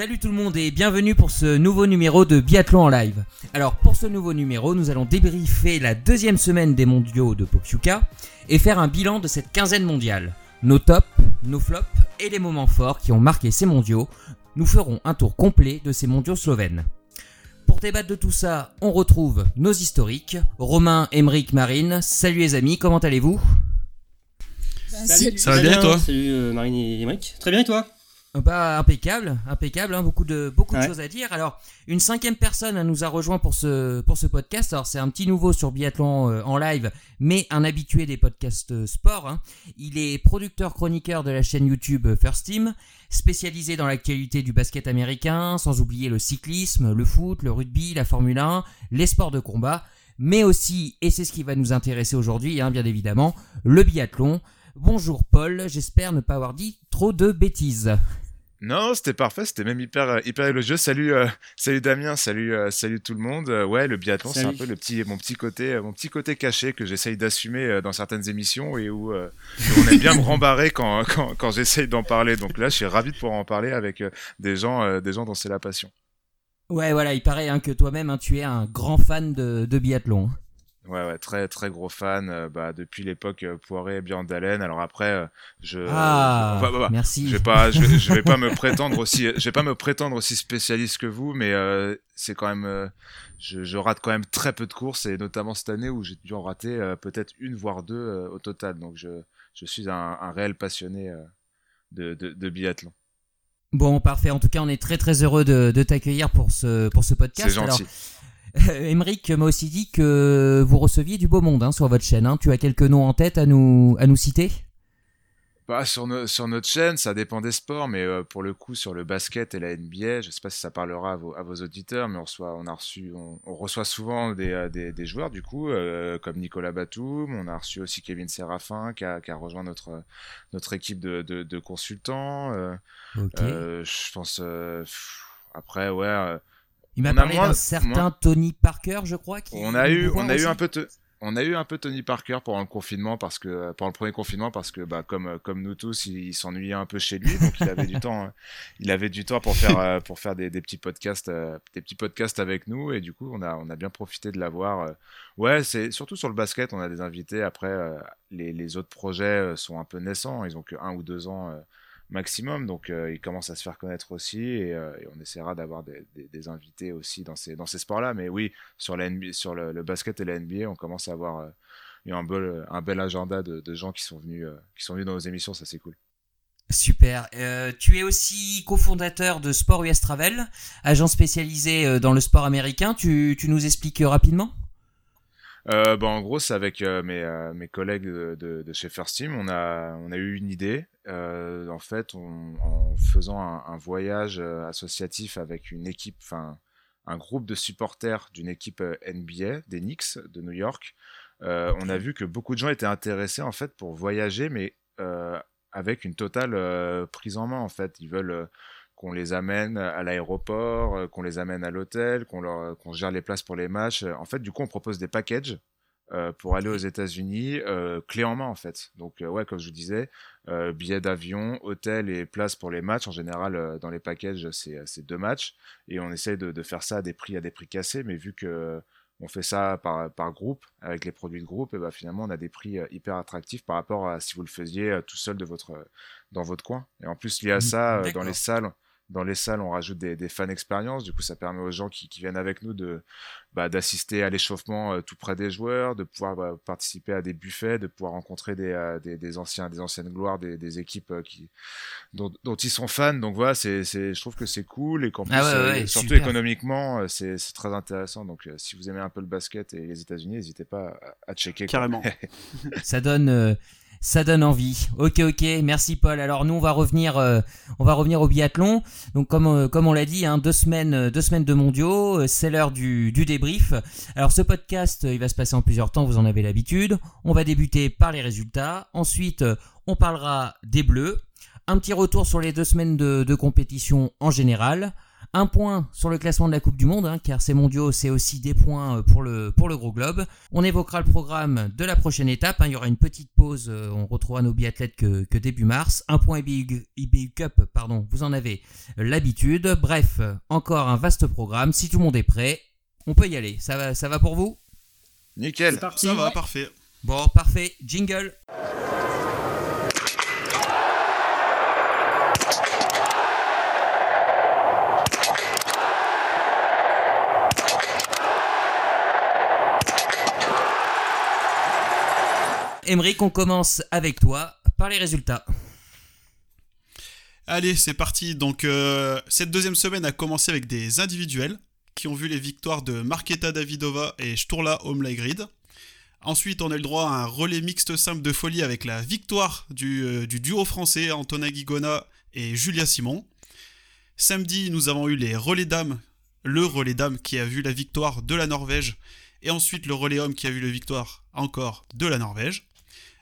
Salut tout le monde et bienvenue pour ce nouveau numéro de Biathlon en live. Alors pour ce nouveau numéro, nous allons débriefer la deuxième semaine des mondiaux de Pokyuka et faire un bilan de cette quinzaine mondiale. Nos tops, nos flops et les moments forts qui ont marqué ces mondiaux. Nous ferons un tour complet de ces mondiaux slovènes. Pour débattre de tout ça, on retrouve nos historiques, Romain, Emeric, Marine. Salut les amis, comment allez-vous? Salut, Ça va bien, et toi? Salut euh, Marine et Emmerich. Très bien et toi? Bah impeccable, impeccable, hein, beaucoup de beaucoup de choses à dire. Alors une cinquième personne hein, nous a rejoint pour ce pour ce podcast. Alors c'est un petit nouveau sur biathlon euh, en live, mais un habitué des podcasts euh, sport. hein. Il est producteur chroniqueur de la chaîne YouTube euh, First Team, spécialisé dans l'actualité du basket américain, sans oublier le cyclisme, le foot, le rugby, la Formule 1, les sports de combat, mais aussi et c'est ce qui va nous intéresser aujourd'hui, hein, bien évidemment, le biathlon. Bonjour Paul, j'espère ne pas avoir dit trop de bêtises. Non, c'était parfait, c'était même hyper euh, hyper élogieux. Salut euh, salut Damien, salut euh, salut tout le monde. Euh, ouais, le biathlon, c'est un peu le petit mon petit côté mon petit côté caché que j'essaye d'assumer dans certaines émissions et où, euh, on aime bien me rembarrer quand quand, quand j'essaye d'en parler. Donc là, je suis ravi de pouvoir en parler avec des gens euh, des gens dont c'est la passion. Ouais, voilà, il paraît hein, que toi-même, hein, tu es un grand fan de, de biathlon. Ouais, ouais, très très gros fan euh, bah, depuis l'époque euh, Poiré Björndalen. Alors après, euh, je Ah, bah, bah, bah, merci. Je vais pas, je vais, je vais pas me prétendre aussi, je vais pas me prétendre aussi spécialiste que vous, mais euh, c'est quand même, euh, je, je rate quand même très peu de courses et notamment cette année où j'ai dû en rater euh, peut-être une voire deux euh, au total. Donc je, je suis un, un réel passionné euh, de, de, de biathlon. Bon, parfait. En tout cas, on est très très heureux de, de t'accueillir pour ce, pour ce podcast. C'est gentil. Alors, Emeric m'a aussi dit que vous receviez du beau monde hein, sur votre chaîne. hein. Tu as quelques noms en tête à nous, à nous citer? Bah, sur, no- sur notre chaîne, ça dépend des sports, mais euh, pour le coup, sur le basket et la NBA, je sais pas si ça parlera à vos, à vos auditeurs, mais on reçoit, on a reçu, on, on reçoit souvent des, euh, des, des joueurs, du coup, euh, comme Nicolas Batum, on a reçu aussi Kevin Séraphin, qui a, qui a rejoint notre, notre équipe de, de, de consultants. euh, je pense, pff, après, ouais, il m'a on a parlé d'un certain moins- Tony Parker, je crois. Qui on a eu, on a eu un peu de, on a eu un peu Tony Parker pendant le confinement parce que pendant le premier confinement parce que bah comme comme nous tous il, il s'ennuyait un peu chez lui donc il avait du temps il avait du temps pour faire euh, pour faire des, des petits podcasts euh, des petits podcasts avec nous et du coup on a on a bien profité de l'avoir euh. ouais c'est surtout sur le basket on a des invités après les, les autres projets sont un peu naissants ils ont que un ou deux ans maximum donc euh, ils commencent à se faire connaître aussi et, euh, et on essaiera d'avoir des, des, des invités aussi dans ces dans ces sports là mais oui sur la NBA, sur le, le basket et la NBA, on commence à avoir euh, il un bel, un bel agenda de, de gens qui sont venus euh, qui sont venus dans nos émissions, ça c'est cool. Super. Euh, tu es aussi cofondateur de Sport US Travel, agent spécialisé dans le sport américain. Tu, tu nous expliques rapidement? Euh, bah, en gros, c'est avec euh, mes, mes collègues de, de, de chez First Team, on a, on a eu une idée. Euh, en fait, on- en faisant un, un voyage euh, associatif avec une équipe, enfin un groupe de supporters d'une équipe euh, NBA, des Knicks de New York, euh, on a vu que beaucoup de gens étaient intéressés en fait pour voyager, mais euh, avec une totale prise en main en fait. Ils veulent qu'on les amène à l'aéroport, qu'on les amène à l'hôtel, qu'on leur, qu'on gère les places pour les matchs. En fait, du coup, on propose des packages euh, pour aller aux États-Unis, euh, clé en main en fait. Donc, euh, ouais, comme je vous disais, billets d'avion, hôtel et places pour les matchs. En général, dans les packages, c'est deux matchs et on essaie de, de faire ça à des prix à des prix cassés. Mais vu que on fait ça par, par groupe, avec les produits de groupe, et ben finalement on a des prix hyper attractifs par rapport à si vous le faisiez tout seul de votre, dans votre coin. Et en plus, lié à ça, euh, dans les salles, dans les salles, on rajoute des, des fan expériences. Du coup, ça permet aux gens qui, qui viennent avec nous de bah, d'assister à l'échauffement euh, tout près des joueurs, de pouvoir bah, participer à des buffets, de pouvoir rencontrer des, euh, des, des anciens, des anciennes gloires, des, des équipes euh, qui dont, dont ils sont fans. Donc voilà, c'est, c'est, je trouve que c'est cool et qu'en plus, Ah ouais, ouais, surtout super. économiquement, c'est, c'est très intéressant. Donc euh, si vous aimez un peu le basket et les États-Unis, n'hésitez pas à, à checker. Carrément. Ça donne, euh, ça donne envie. Ok, ok. Merci Paul. Alors nous, on va revenir, euh, on va revenir au biathlon. Donc comme, euh, comme on l'a dit, hein, deux semaines, euh, deux semaines de mondiaux. euh, C'est l'heure du, du débrief. Alors ce podcast, il va se passer en plusieurs temps. Vous en avez l'habitude. On va débuter par les résultats. Ensuite, on parlera des bleus. Un petit retour sur les deux semaines de, de compétition en général. Un point sur le classement de la Coupe du Monde, hein, car ces mondiaux, c'est aussi des points euh, pour le, pour le gros globe. On évoquera le programme de la prochaine étape. Hein. Il y aura une petite pause, euh, on retrouvera nos biathlètes que, que début mars. Un point IBU, IBU Cup, pardon, vous en avez l'habitude. Bref, encore un vaste programme. Si tout le monde est prêt, on peut y aller. Ça va, ça va pour vous? Nickel. Ça va, parfait. Bon, parfait. Jingle. Emeric, on commence avec toi par les résultats. Allez, c'est parti. Donc, euh, cette deuxième semaine a commencé avec des individuels qui ont vu les victoires de Marketa Davidova et Sturla Omlaigrid. Ensuite, on a le droit à un relais mixte simple de folie avec la victoire du, euh, du duo français Antonin Guigona et Julia Simon. Samedi, nous avons eu les relais dames, le relais dames qui a vu la victoire de la Norvège, et ensuite le relais homme qui a vu la victoire encore de la Norvège.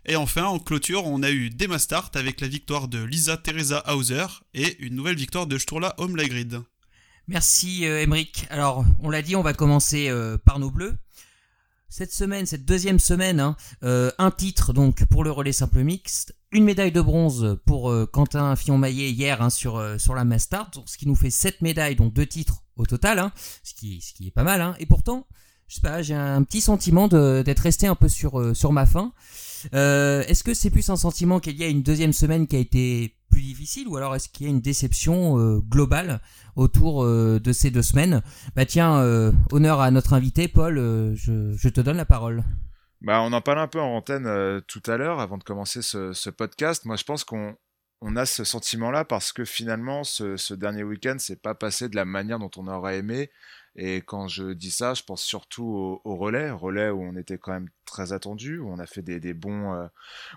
Et enfin, en clôture, on a eu des Start avec la victoire de Lisa Teresa Hauser et une nouvelle victoire de Sturla Omlagrid. Merci euh, Alors, on l'a dit, on va commencer euh, par nos bleus. Cette semaine, cette deuxième semaine, hein, euh, un titre donc pour le relais simple mixte, une médaille de bronze pour Quentin Fillon-Maillet hier hein, sur, sur la Mastart, ce qui nous fait sept médailles, donc deux titres au total, hein, ce, qui, ce qui est pas mal. Et pourtant, je sais pas, j'ai un petit sentiment d'être resté un peu sur, sur ma faim. Euh, est-ce que c'est plus un sentiment qu'il y a une deuxième semaine qui a été plus difficile ou alors est-ce qu'il y a une déception euh, globale autour euh, de ces deux semaines? Bah tiens, honneur à notre invité Paul, je, te donne la parole. Bah on en parle un peu en antenne tout à l'heure avant de commencer ce, podcast. Moi je pense qu'on on a ce sentiment-là parce que finalement ce, dernier week-end s'est pas passé de la manière dont on aurait aimé. Et quand je dis ça, je pense surtout au, relais, relais où on était quand même très attendu, où on a fait des, des bons, euh,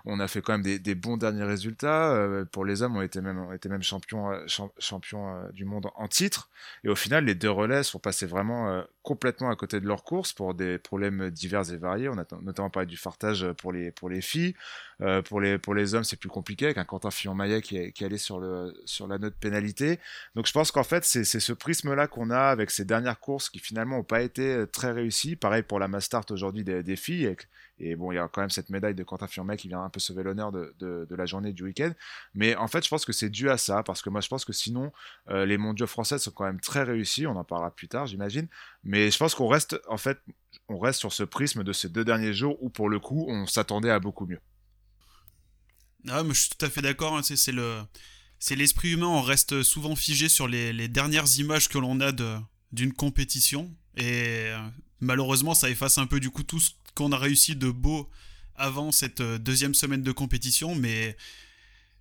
on a fait quand même des, des bons derniers résultats. Euh, pour les hommes, on était même, on même champion, euh, du monde en titre. Et au final, les deux relais sont passés vraiment complètement à côté de leur course pour des problèmes divers et variés. On a notamment parlé du fartage pour les, pour les filles. pour, les, pour les hommes, c'est plus compliqué avec un Quentin Fillon-Maillet qui est, qui est allé sur, le, sur la note pénalité. Donc je pense qu'en fait, c'est ce prisme-là qu'on a avec ces dernières courses qui finalement n'ont pas été très réussies. Pareil pour la Mastart aujourd'hui des, filles. Et, bon, il y a quand même cette médaille de Quentin Furmet qui vient un peu sauver l'honneur de, la journée du week-end. Mais en fait, je pense que c'est dû à ça. Parce que moi, je pense que sinon, euh, les mondiaux français sont quand même très réussis. On en parlera plus tard, j'imagine. Mais je pense qu'on reste, en fait, on reste sur ce prisme de ces deux derniers jours où, pour le coup, on s'attendait à beaucoup mieux. Ah, mais je suis tout à fait d'accord. Hein. c'est le c'est l'esprit humain, on reste souvent figé sur les, les dernières images que l'on a de, d'une compétition. Et euh, malheureusement, ça efface un peu du coup tout ce qu'on a réussi de beau avant cette euh, deuxième semaine de compétition. Mais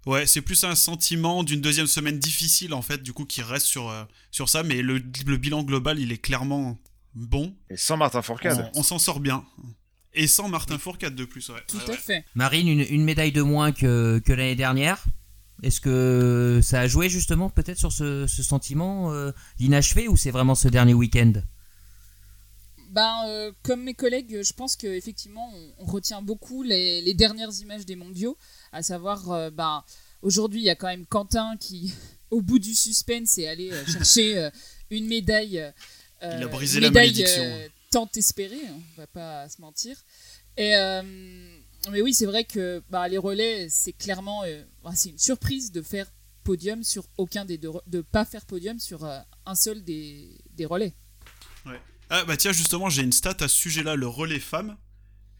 ouais, c'est plus un sentiment d'une deuxième semaine difficile en fait, du coup, qui reste sur, euh, sur ça. Mais le, bilan global, il est clairement bon. Et sans Martin Fourcade. On, s'en sort bien. Et sans Martin Fourcade de plus, Tout à fait. Marine, une, médaille de moins que, que l'année dernière est-ce que ça a joué justement peut-être sur ce, sentiment euh, d'inachevé ou c'est vraiment ce dernier week-end? Ben, euh, comme mes collègues, je pense qu'effectivement, on, on, retient beaucoup les, dernières images des mondiaux, à savoir, euh, ben, aujourd'hui, il y a quand même Quentin qui, au bout du suspense, est allé chercher une médaille. il a brisé la malédiction. tant espérée, hein, on va pas se mentir. Et mais oui, c'est vrai que bah, les relais, c'est clairement euh, bah, c'est une surprise de faire podium sur aucun des deux, de pas faire podium sur euh, un seul des, des relais. Ouais. Ah bah tiens, justement, j'ai une stat à ce sujet-là, le relais femme.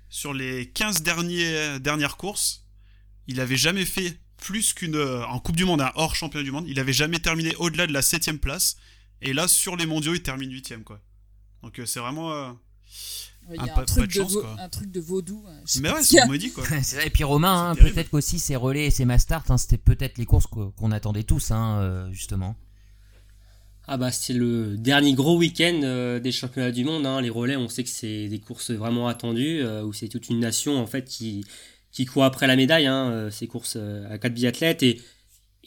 Sur les 15 derniers, dernières courses, il avait jamais fait plus qu'une. Euh, en Coupe du Monde, un hors champion du monde, il avait jamais terminé au-delà de la 7ème place. Et là, sur les mondiaux, il termine 8ème, quoi. Donc c'est vraiment. Il y a un, truc, de un truc de vaudou. Hein, mais ouais, c'est dit quoi. et puis Romain, hein, peut-être qu'aussi ces relais et ces Mastart, hein, c'était peut-être les courses qu'on attendait tous, euh, justement. Ah bah c'est le dernier gros week-end euh, des championnats du monde. Les relais, on sait que c'est des courses vraiment attendues, euh, où c'est toute une nation en fait qui, qui court après la médaille, ces courses à quatre biathlètes. Et,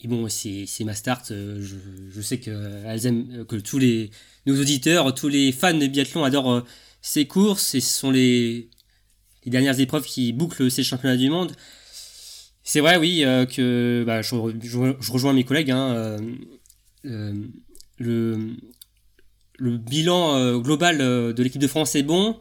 bon, c'est Mastart, je, je, sais que, elles aiment, que tous les, nos auditeurs, tous les fans de biathlon adorent ces courses et ce sont les, dernières épreuves qui bouclent ces championnats du monde. C'est vrai, oui, euh, que bah, je, rejoins mes collègues. Hein, euh, euh, le, le bilan global de l'équipe de France est bon.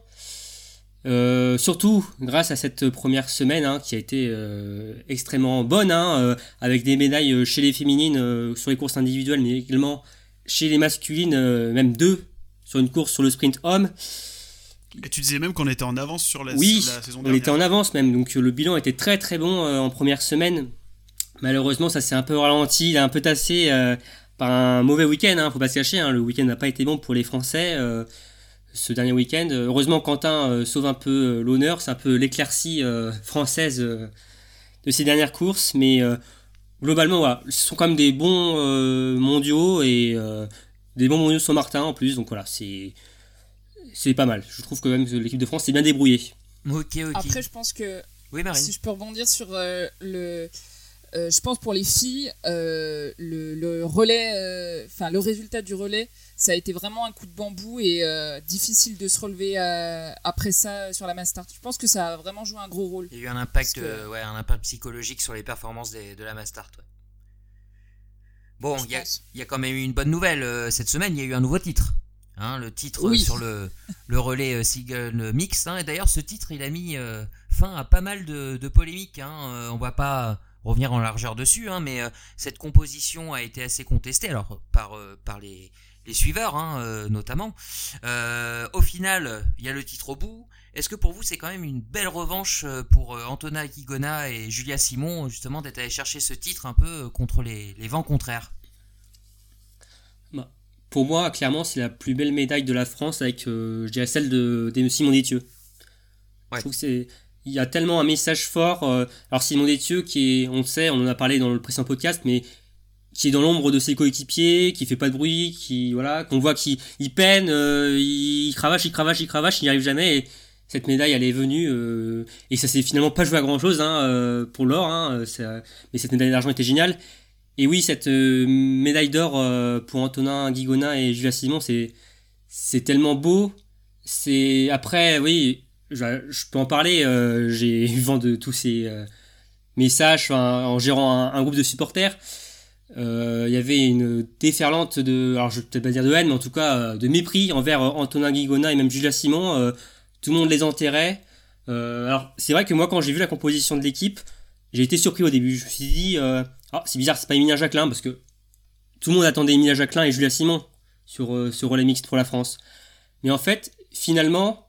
Euh, surtout grâce à cette première semaine hein, qui a été euh, extrêmement bonne, hein, euh, avec des médailles chez les féminines sur les courses individuelles, mais également chez les masculines, même deux sur une course sur le sprint homme. Et tu disais même qu'on était en avance sur la, oui, saison dernière. on était en avance même, donc le bilan était très très bon en première semaine. Malheureusement, ça s'est un peu ralenti, il a un peu tassé par un mauvais week-end, hein, faut pas se cacher, hein, le week-end n'a pas été bon pour les Français ce dernier week-end. Heureusement, Quentin euh, sauve un peu euh, l'honneur. C'est un peu l'éclaircie euh, française de ces dernières courses. Mais globalement, voilà, ce sont quand même des bons mondiaux et des bons mondiaux sur Martin en plus. Donc voilà, c'est c'est pas mal. Je trouve que même l'équipe de France s'est bien débrouillée. Ok, ok. Après, je pense que oui, si je peux rebondir sur le je pense pour les filles, le, le, relais, enfin le résultat du relais ça a été vraiment un coup de bambou et euh, difficile de se relever euh, après ça sur la Mastart. Je pense que ça a vraiment joué un gros rôle. Il y a eu un impact, euh, ouais, un impact psychologique sur les performances de la Mastart. Bon, il y, a quand même eu une bonne nouvelle. Cette semaine, il y a eu un nouveau titre. Hein, le titre sur le, le relais single mix. Hein. et d'ailleurs, ce titre, il a mis fin à pas mal de, de polémiques. Hein. on va pas revenir en largeur dessus, hein, mais cette composition a été assez contestée. Alors, par, par les les suiveurs hein, euh, notamment. Euh, au final, il y a le titre au bout. Est-ce que pour vous c'est quand même une belle revanche euh, pour Antona Kigona et Julia Simon justement d'être allé chercher ce titre un peu contre les, vents contraires? Bah, Pour moi, clairement, c'est la plus belle médaille de la France avec, je dirais, celle de, Simon Détieux. Je trouve que c'est il y a tellement un message fort. alors Simon Détieux, qui est, on le sait, on en a parlé dans le précédent podcast, mais qui est dans l'ombre de ses coéquipiers, qui fait pas de bruit, qui voilà, qu'on voit qu'il peine, euh, il cravache, il cravache, il cravache, il n'y arrive jamais. Et cette médaille, elle est venue euh, et ça s'est finalement pas joué à grand chose hein, euh, pour l'or, hein, mais cette médaille d'argent était géniale. Et oui, cette médaille d'or pour Antonin Guigona et Julia Simon, c'est c'est tellement beau. C'est après, oui, je, peux en parler. J'ai eu vent de tous ces messages en gérant un, groupe de supporters il euh, y avait une déferlante de, alors je vais peut-être pas dire de haine, mais en tout cas euh, de mépris envers euh, Antonin Guigona et même Julia Simon. tout le monde les enterrait. alors c'est vrai que moi quand j'ai vu la composition de l'équipe, j'ai été surpris au début. Je me suis dit, ah, c'est bizarre, c'est pas Emilia Jacquelin parce que tout le monde attendait Emilia Jacquelin et Julia Simon sur ce relais mixte pour la France. Mais en fait, finalement,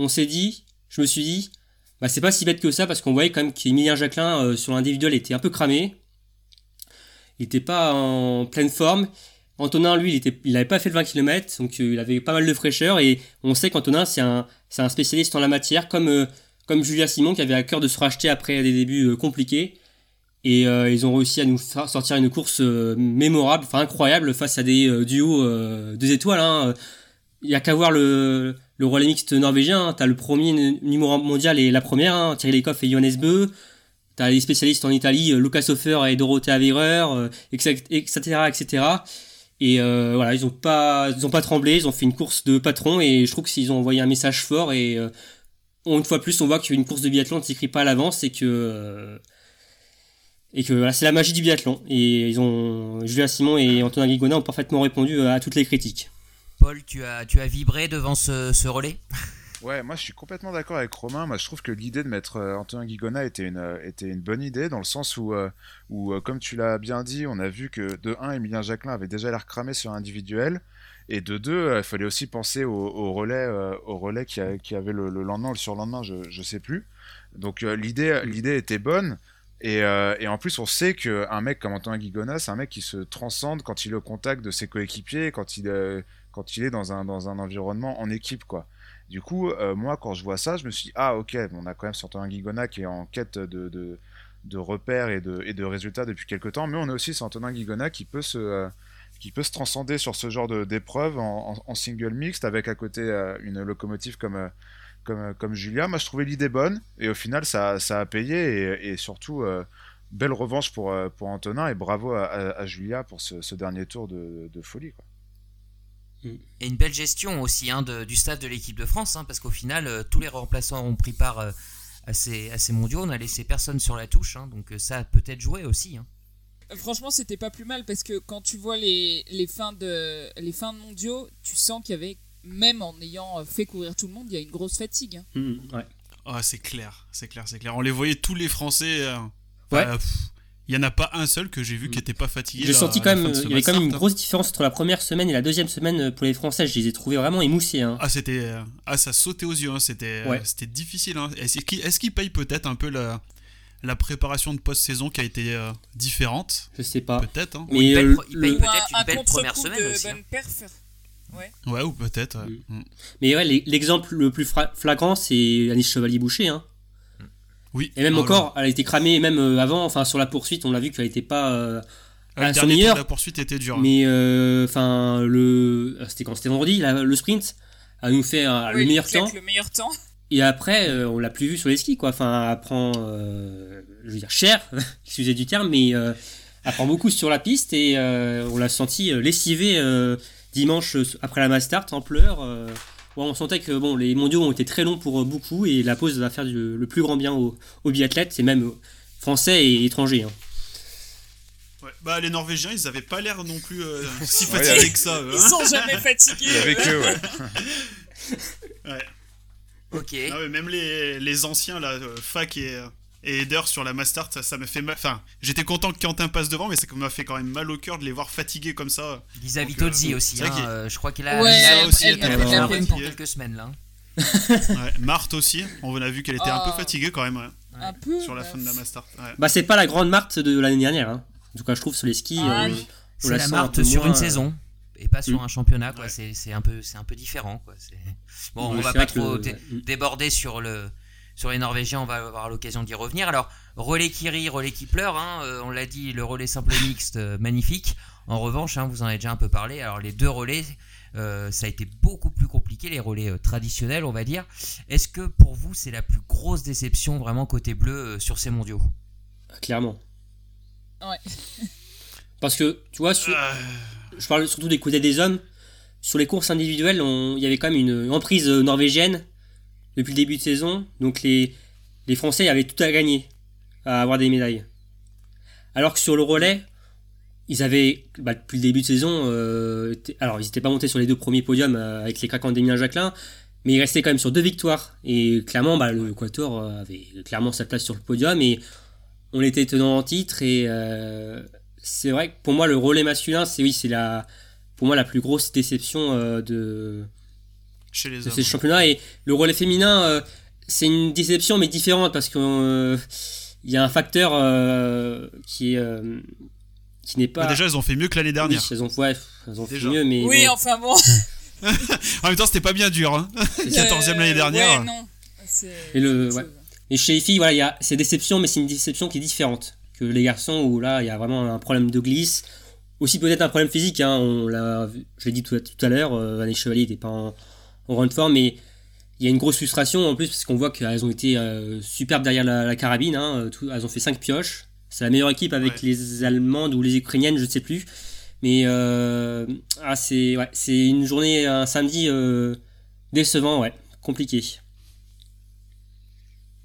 on s'est dit, je me suis dit, bah c'est pas si bête que ça parce qu'on voyait quand même qu'Emilien Jacquelin sur l'individuel était un peu cramé il n'était pas en pleine forme. Antonin, lui, il était, il n'avait pas fait le 20 km, donc euh, il avait pas mal de fraîcheur. Et on sait qu'Antonin, c'est un, spécialiste en la matière, comme, euh, comme Julia Simon, qui avait à cœur de se racheter après des débuts euh, compliqués. Et ils ont réussi à nous sortir une course mémorable, enfin incroyable, face à des duos deux étoiles. Hein. Il y a qu'à voir le, le relais mixte norvégien. Hein. T'as le premier numéro mondial et la première, hein, Thierry Lecoff et Johannes Beu. T'as les spécialistes en Italie, euh, Lucas Hofer et Dorothea Virer, etc., etc. Et euh, voilà, ils ont pas, tremblé, ils ont fait une course de patron et je trouve que s'ils ont envoyé un message fort et euh, une fois plus, on voit qu'une course de biathlon ne s'écrit pas à l'avance et que c'est la magie du biathlon. Et ils ont Julia Simon et Antonin Guigona ont parfaitement répondu à toutes les critiques. Paul, tu as, tu as vibré devant ce, ce relais Ouais, moi je suis complètement d'accord avec Romain. Moi je trouve que l'idée de mettre euh, Antonin Guigona était une, euh, était une bonne idée dans le sens où, euh, où comme tu l'as bien dit, on a vu que de 1, Emilien Jacquelin avait déjà l'air cramé sur individuel. Et de 2, il fallait aussi penser au, relais, au relais qui, qui avait le, lendemain le surlendemain, je ne sais plus. Donc l'idée, l'idée était bonne. Et, et, en plus, on sait qu'un mec comme Antonin Guigona, c'est un mec qui se transcende quand il est au contact de ses coéquipiers, quand il, quand il est dans un, dans un environnement en équipe. quoi. Du coup, euh, moi, quand je vois ça, je me suis dit, ah ok, on a quand même un Guigona qui est en quête de, de, repères et de, et de résultats depuis quelques temps, mais on a aussi Antonin Guigona qui peut se, euh, qui peut se transcender sur ce genre d'épreuve en, en, single mixte avec à côté euh, une locomotive comme, comme, comme Julia. Moi, je trouvais l'idée bonne et au final, ça, ça a payé et, surtout, belle revanche pour, pour Antonin et bravo à, Julia pour ce, ce dernier tour de, de folie. Quoi. Et une belle gestion aussi hein, du staff de l'équipe de France, hein, parce qu'au final, euh, tous les remplaçants ont pris part euh, à, ces, mondiaux. On a laissé personne sur la touche, hein, donc euh, ça a peut-être joué aussi. franchement, c'était pas plus mal parce que quand tu vois les, les, fins, de, les fins de mondiaux, tu sens qu'il y avait, même en ayant fait courir tout le monde, il y a une grosse fatigue. hein. Mm, ouais. Ah, c'est clair, c'est clair, c'est clair. On les voyait tous les Français. euh, Ouais. pff, Il y en a pas un seul que j'ai vu qui Mm. était pas fatigué. J'ai senti quand même, il y avait quand même une hein. grosse différence entre la première semaine et la deuxième semaine euh, pour les Français. Je les ai trouvés vraiment émoussés. Hein. Ah, c'était. euh, Ah, ça sautait aux yeux, hein, c'était Ouais. c'était difficile. hein. Est-ce qu'ils payent peut-être un peu la, la préparation de post-saison qui a été euh, différente? Je sais pas. Peut-être. hein. Mais belle euh, pro- il paye le- Ou un, peut-être une un belle première semaine aussi, hein. perf. Ouais, ou peut-être. ouais. Mm. Mais ouais, l'e- l'exemple le plus flagrant, c'est Anis Chevalier-Boucher. Hein. Oui. Et même Oh, encore, elle a été cramée même euh, avant, enfin sur la poursuite, on l'a vu qu'elle n'était pas euh, Le à son meilleur. la poursuite était dur. hein. Mais euh, enfin, le c'était quand? C'était vendredi, la- le sprint a nous fait euh, Oui, le meilleur temps. Le meilleur temps. Et après, euh, on l'a plus vu sur les skis, quoi. Enfin, elle prend, euh, je veux dire, cher, excusez du terme, mais euh, elle prend beaucoup sur la piste et euh, on l'a senti euh, lessivée euh, dimanche euh, après la Mastart en pleurs. On sentait que bon, les mondiaux ont été très longs pour euh, beaucoup et la pause va faire du- le plus grand bien aux, aux biathlètes, c'est même français et étrangers. hein. Ouais. Bah, les Norvégiens, ils avaient pas l'air non plus euh, si Ouais, fatigués avec- que ça. eux, Ils hein. sont jamais fatigués. Avait que, ouais. Ouais. Ok. Ah même les, les anciens, là, euh, Fac et, euh, et Eder sur la Mastart, ça, ça me fait mal. Enfin, j'étais content que Quentin passe devant, mais ça m'a fait quand même mal au cœur de les voir fatigués comme ça. Lisa Donc, Vitozzi euh, aussi. hein, euh, je crois qu'elle a, Ouais, elle a elle- aussi elle a fait peu la pour quelques semaines là. Ouais. Marthe aussi, on a vu qu'elle était un peu Ah. fatiguée quand même ouais, Un peu. sur la bah, fin de la Mastart. Ouais. Bah, c'est pas la grande Marthe de l'année dernière. Hein. En tout cas, je trouve sur les skis. Ah, euh, C'est la un Marthe sur moins, une euh, saison et pas sur Mm. un championnat quoi. Ouais. C'est c'est un peu c'est un peu différent quoi. Bon, on va pas trop déborder sur le sur les Norvégiens. On va avoir l'occasion d'y revenir. Alors relais qui rit, relais qui pleure. hein, euh, on l'a dit, le relais simple mixte euh, magnifique. En revanche, hein, vous en avez déjà un peu parlé. Alors les deux relais. euh, ça a été beaucoup plus compliqué, les relais euh, traditionnels, on va dire. Est-ce que pour vous, c'est la plus grosse déception vraiment côté bleu euh, sur ces mondiaux? Clairement. Ouais. Parce que, tu vois, sur- je parle surtout des côtés des hommes. Sur les courses individuelles, on- il y avait quand même une emprise norvégienne depuis le début de saison. Donc les, Français avaient tout à gagner à avoir des médailles. Alors que sur le relais, ils avaient, bah, depuis le début de saison, euh, alors ils n'étaient pas montés sur les deux premiers podiums euh, avec les craquants d'Emilien Jacquelin, mais ils restaient quand même sur deux victoires. Et clairement, bah, le Quator euh, avait clairement sa place sur le podium et on était tenant en titre. Et c'est vrai que pour moi, le relais masculin, c'est oui, c'est la, pour moi la plus grosse déception de, chez les de hommes. ces championnats. Et le relais féminin, euh, c'est une déception, mais différente parce qu'il y a un facteur euh, qui est euh, qui n'est pas. Bah, déjà, elles ont fait mieux que l'année Oui, dernière. elles ont, ouais, elles ont fait mieux, mais Oui, bon, enfin bon. En même temps, c'était pas bien dur. Hein. 14e l'année Euh, dernière. Ouais, non. C'est- Et le- c'est ouais. Et chez les filles, voilà, il y a ces déceptions, mais c'est une déception qui est différente que les garçons où là, il y a vraiment un problème de glisse. Aussi peut-être un problème physique, hein, on l'a, je l'ai dit tout, tout à l'heure, euh, Anne Chevalier n'était pas en, en run de forme, mais il y a une grosse frustration en plus parce qu'on voit qu'elles ont été euh, superbes derrière la, la carabine, hein, tout- elles ont fait 5 pioches. C'est la meilleure équipe avec Ouais. les Allemandes ou les Ukrainiennes, je ne sais plus. Mais euh, ah, c'est, ouais, une journée, un samedi euh, décevant, ouais, compliqué.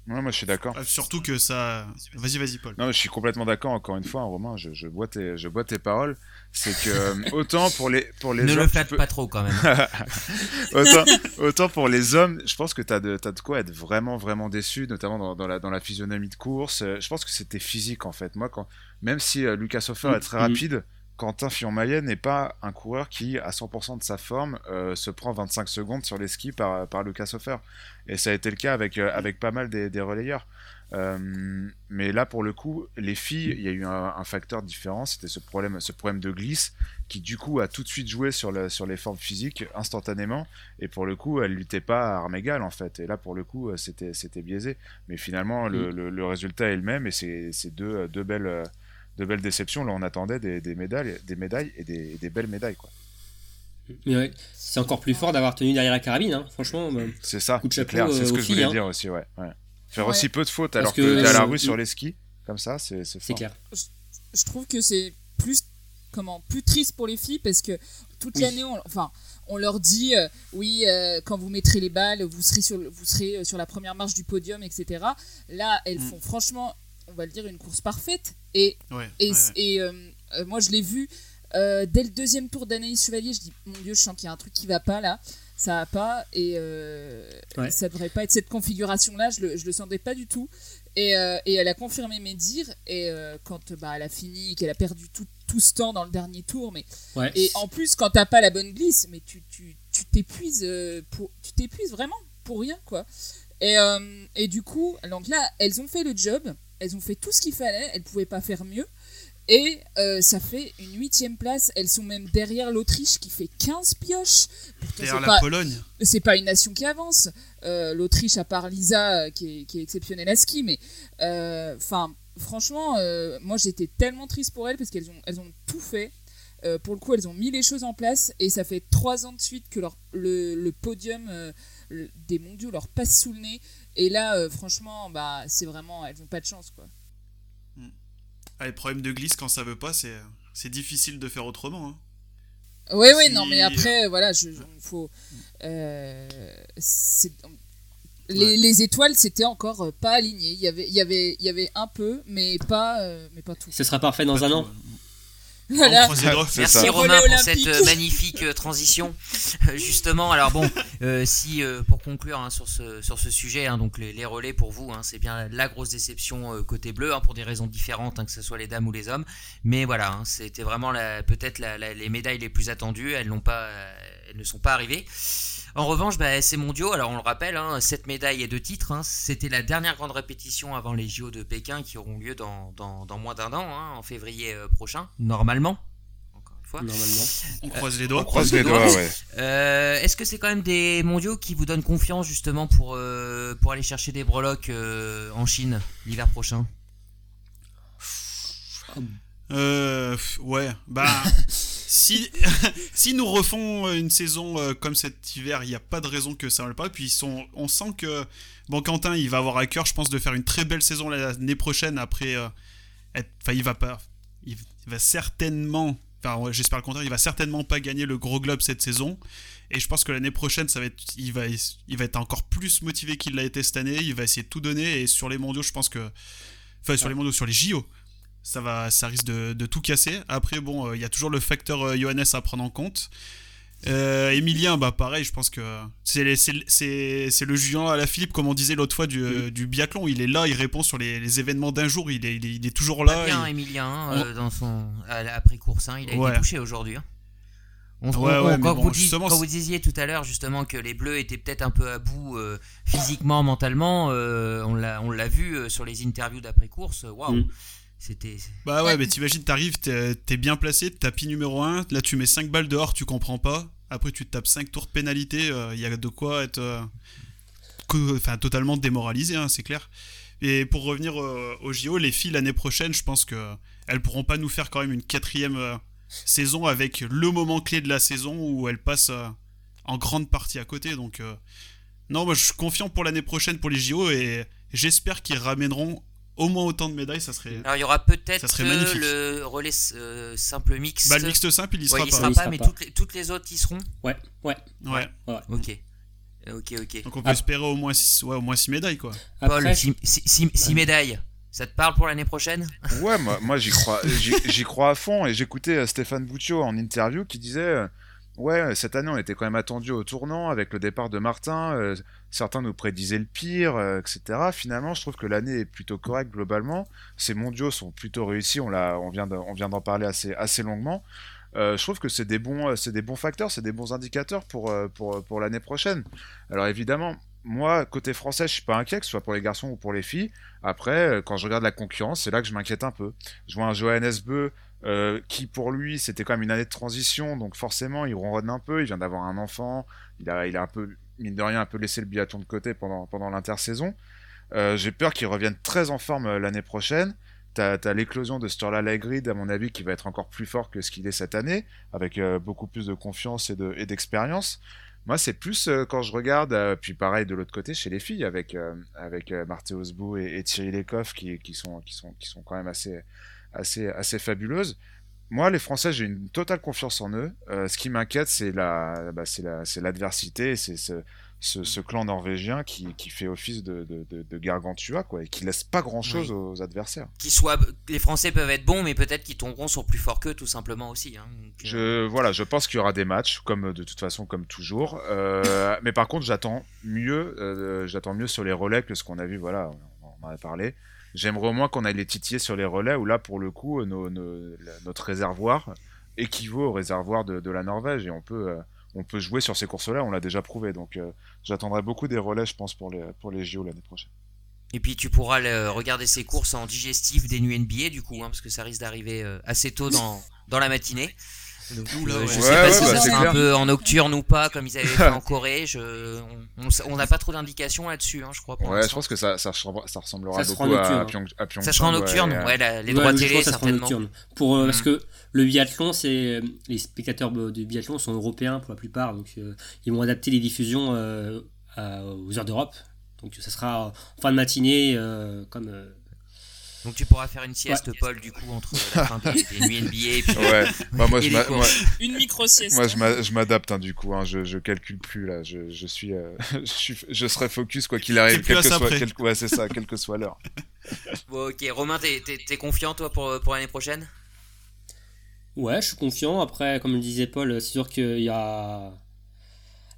Ouais, moi, je suis d'accord. Euh, Surtout que ça. Vas-y, vas-y, Paul. Non, je suis complètement d'accord. Encore une fois, hein, Romain, je, je bois tes, je bois tes paroles. C'est que euh, autant pour les pour les Ne hommes, le tu flatte peux- pas trop quand même. autant, autant pour les hommes, je pense que t'as de t'as de quoi être vraiment vraiment déçu, notamment dans, dans la dans la physionomie de course. Euh, Je pense que c'était physique en fait. Moi, quand même si euh, Lucas Hofer est très Mhm. rapide, Quentin Fillon-Maillet n'est pas un coureur qui, à 100% de sa forme, euh, se prend 25 secondes sur les skis par, par Lucas Hofer. Et ça a été le cas avec, euh, avec pas mal des, des relayeurs. Euh, mais là, pour le coup, les filles, il y a eu un, un facteur différent. C'était ce problème, ce problème de glisse qui, du coup, a tout de suite joué sur, le, sur les formes physiques instantanément. Et pour le coup, elle luttait pas à armes égales, en fait. Et là, pour le coup, c'était biaisé. Mais finalement, le, le, le résultat est le même. Et c'est c'est deux, deux belles. Euh, de belles déceptions. Là, on attendait des, des médailles, des médailles et des, belles médailles, quoi. Mais ouais, c'est encore plus fort d'avoir tenu derrière la carabine, hein. franchement. bah, C'est ça, c'est clair. C'est euh, ce aux que je voulais hein. dire aussi, ouais. ouais. Faire Ouais. aussi peu de fautes Parce alors que, que, t'es à la euh, rue sur les skis, comme ça, c'est c'est c'est fort. clair. je trouve que c'est plus comment plus triste pour les filles parce que toute Oui. l'année on, enfin on leur dit euh, oui euh, quand vous mettrez les balles vous serez sur le- vous serez euh, sur la première marche du podium etc là elles Mm. font franchement on va le dire, une course parfaite. Et, Ouais, et, ouais, ouais. et, euh, euh, moi, je l'ai vu euh, dès le deuxième tour d'Anaïs Chevalier. Je dis, mon Dieu, je sens qu'il y a un truc qui va pas là. Ça va pas. Et euh, Ouais. ça devrait pas être cette configuration-là. Je le, je le sentais pas du tout. Et, euh, et elle a confirmé mes dires. Et euh, quand bah, elle a fini, qu'elle a perdu tout, tout ce temps dans le dernier tour, mais Ouais. et en plus, quand t'as pas la bonne glisse, mais tu tu tu t'épuises euh, pour tu t'épuises vraiment pour rien quoi. Et euh, et du coup, donc là, elles ont fait le job, elles ont fait tout ce qu'il fallait, elles pouvaient pas faire mieux. Et euh, ça fait une huitième place. Elles sont même derrière l'Autriche qui fait 15 pioches. Pourtant, Derrière la pas, Pologne. c'est pas une nation qui avance. Euh, L'Autriche, à part Lisa, euh, qui est, qui est exceptionnelle à ski, mais euh, franchement, moi j'étais tellement triste pour elles parce qu'elles ont, elles ont tout fait. Pour le coup, elles ont mis les choses en place et ça fait trois ans de suite que leur, le, le podium le- des mondiaux leur passe sous le nez. Et là, euh, franchement, bah, c'est vraiment, elles ont pas de chance quoi. Ah, les problèmes de glisse, quand ça veut pas, c'est c'est difficile de faire autrement. hein. Oui, oui, Si- non, mais après, voilà, je, je- faut. euh, c'est- les, Ouais. les étoiles, c'était encore euh, pas aligné. Il y avait, il y avait, il y avait un peu, mais pas, euh, mais pas tout. Ce sera parfait dans Pas un tout, an. ouais. Voilà. Merci. Romain pour cette euh, magnifique euh, transition. Euh, Justement, alors bon, euh, si euh, pour conclure hein, sur ce sur ce sujet, hein, donc les, les relais pour vous, hein, c'est bien la grosse déception euh, côté bleu, pour des raisons différentes, que ce soit les dames ou les hommes. Mais voilà, c'était vraiment peut-être les médailles les plus attendues. Elles n'ont pas, elles ne sont pas arrivées. En revanche, bah, ces mondiaux, alors on le rappelle, hein, 7 médailles et 2 titres, hein, c'était la dernière grande répétition avant les JO de Pékin qui auront lieu dans, dans, dans moins d'un an, hein, en février euh, prochain, normalement. Encore une fois. Normalement. On croise les On doigts. croise les les doigts, doigts. ouais. Euh, Est-ce que c'est quand même des mondiaux qui vous donnent confiance justement pour, euh, pour aller chercher des breloques euh, en Chine l'hiver prochain? Euh, ouais, bah si si nous refont une saison euh, comme cet hiver, il n'y a pas de raison que ça ne le pas. Puis ils sont, on sent que bon Quentin, il va avoir à cœur, je pense, de faire une très belle saison l'année prochaine. Après, euh, être- il va pas, il, va certainement, enfin, j'espère le contraire, il va certainement pas gagner le gros globe cette saison. Et je pense que l'année prochaine, ça va être, il va, il va être encore plus motivé qu'il l'a été cette année. Il va essayer de tout donner. Et sur les mondiaux, je pense que, enfin, sur les mondiaux, sur les JO, ça va ça risque de, de tout casser après bon euh, il y a toujours le facteur euh, Johannes à prendre en compte euh, Emilien bah pareil je pense que c'est le Julien à la Philippe comme on disait l'autre fois du, euh, du biathlon il est là il répond sur les, les événements d'un jour il est, il est, il est toujours Pas là bien, il- Emilien, euh, dans son après course, hein, il a Ouais. été touché aujourd'hui. hein. On, Ouais, on- ouais, mais quand, bon, vous dis- quand vous disiez tout à l'heure justement que les Bleus étaient peut-être un peu à bout euh, physiquement, mentalement, euh, on l'a vu euh, sur les interviews d'après course. Waouh, Mm. Bah ouais mais t'imagines t'arrives t'es bien placé tapis numéro 1 là tu mets 5 balles dehors tu comprends pas. Après tu te tapes 5 tours de pénalité euh, il y a de quoi être euh, totalement démoralisé hein, c'est clair. Et pour revenir euh, au JO les filles l'année prochaine je pense que elles pourront pas nous faire quand même une quatrième euh, saison avec le moment clé de la saison où elles passent euh, en grande partie à côté. Donc euh, non moi je suis confiant pour l'année prochaine pour les JO et j'espère qu'ils ramèneront au moins autant de médailles ça serait Alors il y aura peut-être euh, le relais euh, simple mixte. bah le mixte simple il y Ouais, sera il pas sera Il pas, sera mais pas. Toutes, les, toutes les autres y seront. Ouais, ouais. ouais ouais. Ok. Ok, ok. Donc on peut Ah. espérer au moins 6 ouais, au moins six médailles quoi. Après, Paul, 6 médailles. Ça te parle pour l'année prochaine? Ouais, moi, moi j'y crois, j'y crois à fond. Et j'écoutais euh, Stéphane Bouccio en interview qui disait euh, Ouais, cette année on était quand même attendu au tournant avec le départ de Martin. euh, certains nous prédisaient le pire, euh, etc. Finalement, je trouve que l'année est plutôt correcte globalement. Ces mondiaux sont plutôt réussis. On, l'a, on vient d'en parler assez, assez longuement. Euh, je trouve que c'est des bons, euh, c'est des bons facteurs, c'est des bons indicateurs pour, euh, pour, pour l'année prochaine. Alors évidemment, moi, côté français, je suis pas inquiet, que ce soit pour les garçons ou pour les filles. Après, euh, quand je regarde la concurrence, c'est là que je m'inquiète un peu. Je vois un Johannes Beu euh, qui, pour lui, c'était quand même une année de transition, donc forcément, il ronronne un peu. Il vient d'avoir un enfant, il a, un peu, mine de rien, un peu laissé le biathlon de côté pendant, pendant l'intersaison. Euh, J'ai peur qu'il revienne très en forme euh, l'année prochaine. T'as as, l'éclosion de Sturla Lagrid, à mon avis, qui va être encore plus fort que ce qu'il est cette année, avec beaucoup plus de confiance et de- et d'expérience. Moi, c'est plus quand je regarde, puis pareil de l'autre côté chez les filles, avec, avec Marthe Osbou et, et Thierry Lecoff, qui, qui, sont, qui, sont, qui sont quand même assez, assez, assez fabuleuses. Moi, les Français, j'ai une totale confiance en eux. Euh, ce qui m'inquiète, c'est la, bah, c'est la, c'est l'adversité, c'est ce, ce, clan norvégien qui, qui, fait office de, de, de, gargantua quoi et qui laisse pas grand chose aux adversaires. Qui soit, les Français peuvent être bons, mais peut-être qu'ils tomberont sur plus fort qu'eux tout simplement aussi. Hein. je voilà, je pense qu'il y aura des matchs comme de toute façon comme toujours. Euh, mais par contre, j'attends mieux, euh, j'attends mieux sur les relais que ce qu'on a vu. Voilà, on en a parlé. J'aimerais au moins qu'on aille les titiller sur les relais où là pour le coup notre réservoir équivaut au réservoir de, la Norvège et on peut on peut jouer sur ces courses-là, on l'a déjà prouvé. Donc euh, j'attendrai beaucoup des relais, je pense, pour les, pour les JO l'année prochaine. Et puis tu pourras regarder ces courses en digestif des nuits NBA du coup, hein, parce que ça risque d'arriver euh, assez tôt dans la matinée. Euh, je sais pas si ça bah, sera un peu en nocturne ou pas, comme ils avaient fait en Corée. Je, on n'a pas trop d'indications là-dessus, hein, je crois. ouais, je pense que ça, ça, ça ressemblera beaucoup à, Pyong, à, Ça sera en nocturne, ouais, les droits télé certainement. Pour, Parce mm. que le biathlon, c'est les spectateurs du biathlon sont européens pour la plupart, donc euh, ils vont adapter les diffusions euh, aux heures d'Europe. Donc ça sera en fin de matinée, comme donc tu pourras faire une sieste, Paul, du coup, entre la fin des, nuits NBA et puis ouais. bah, moi, je Une micro-sieste. Moi, je m'adapte, hein, du coup. Hein, je, je calcule plus, là. Je, je suis, euh, je, suis, je serai focus, quoi qu'il arrive. Quel que soit, quel, ouais, c'est ça, quelle que soit l'heure. Bon, ok. Romain, t'es es, confiant, toi, pour, pour l'année prochaine? Ouais, je suis confiant. Après, comme le disait Paul, c'est sûr qu'il y a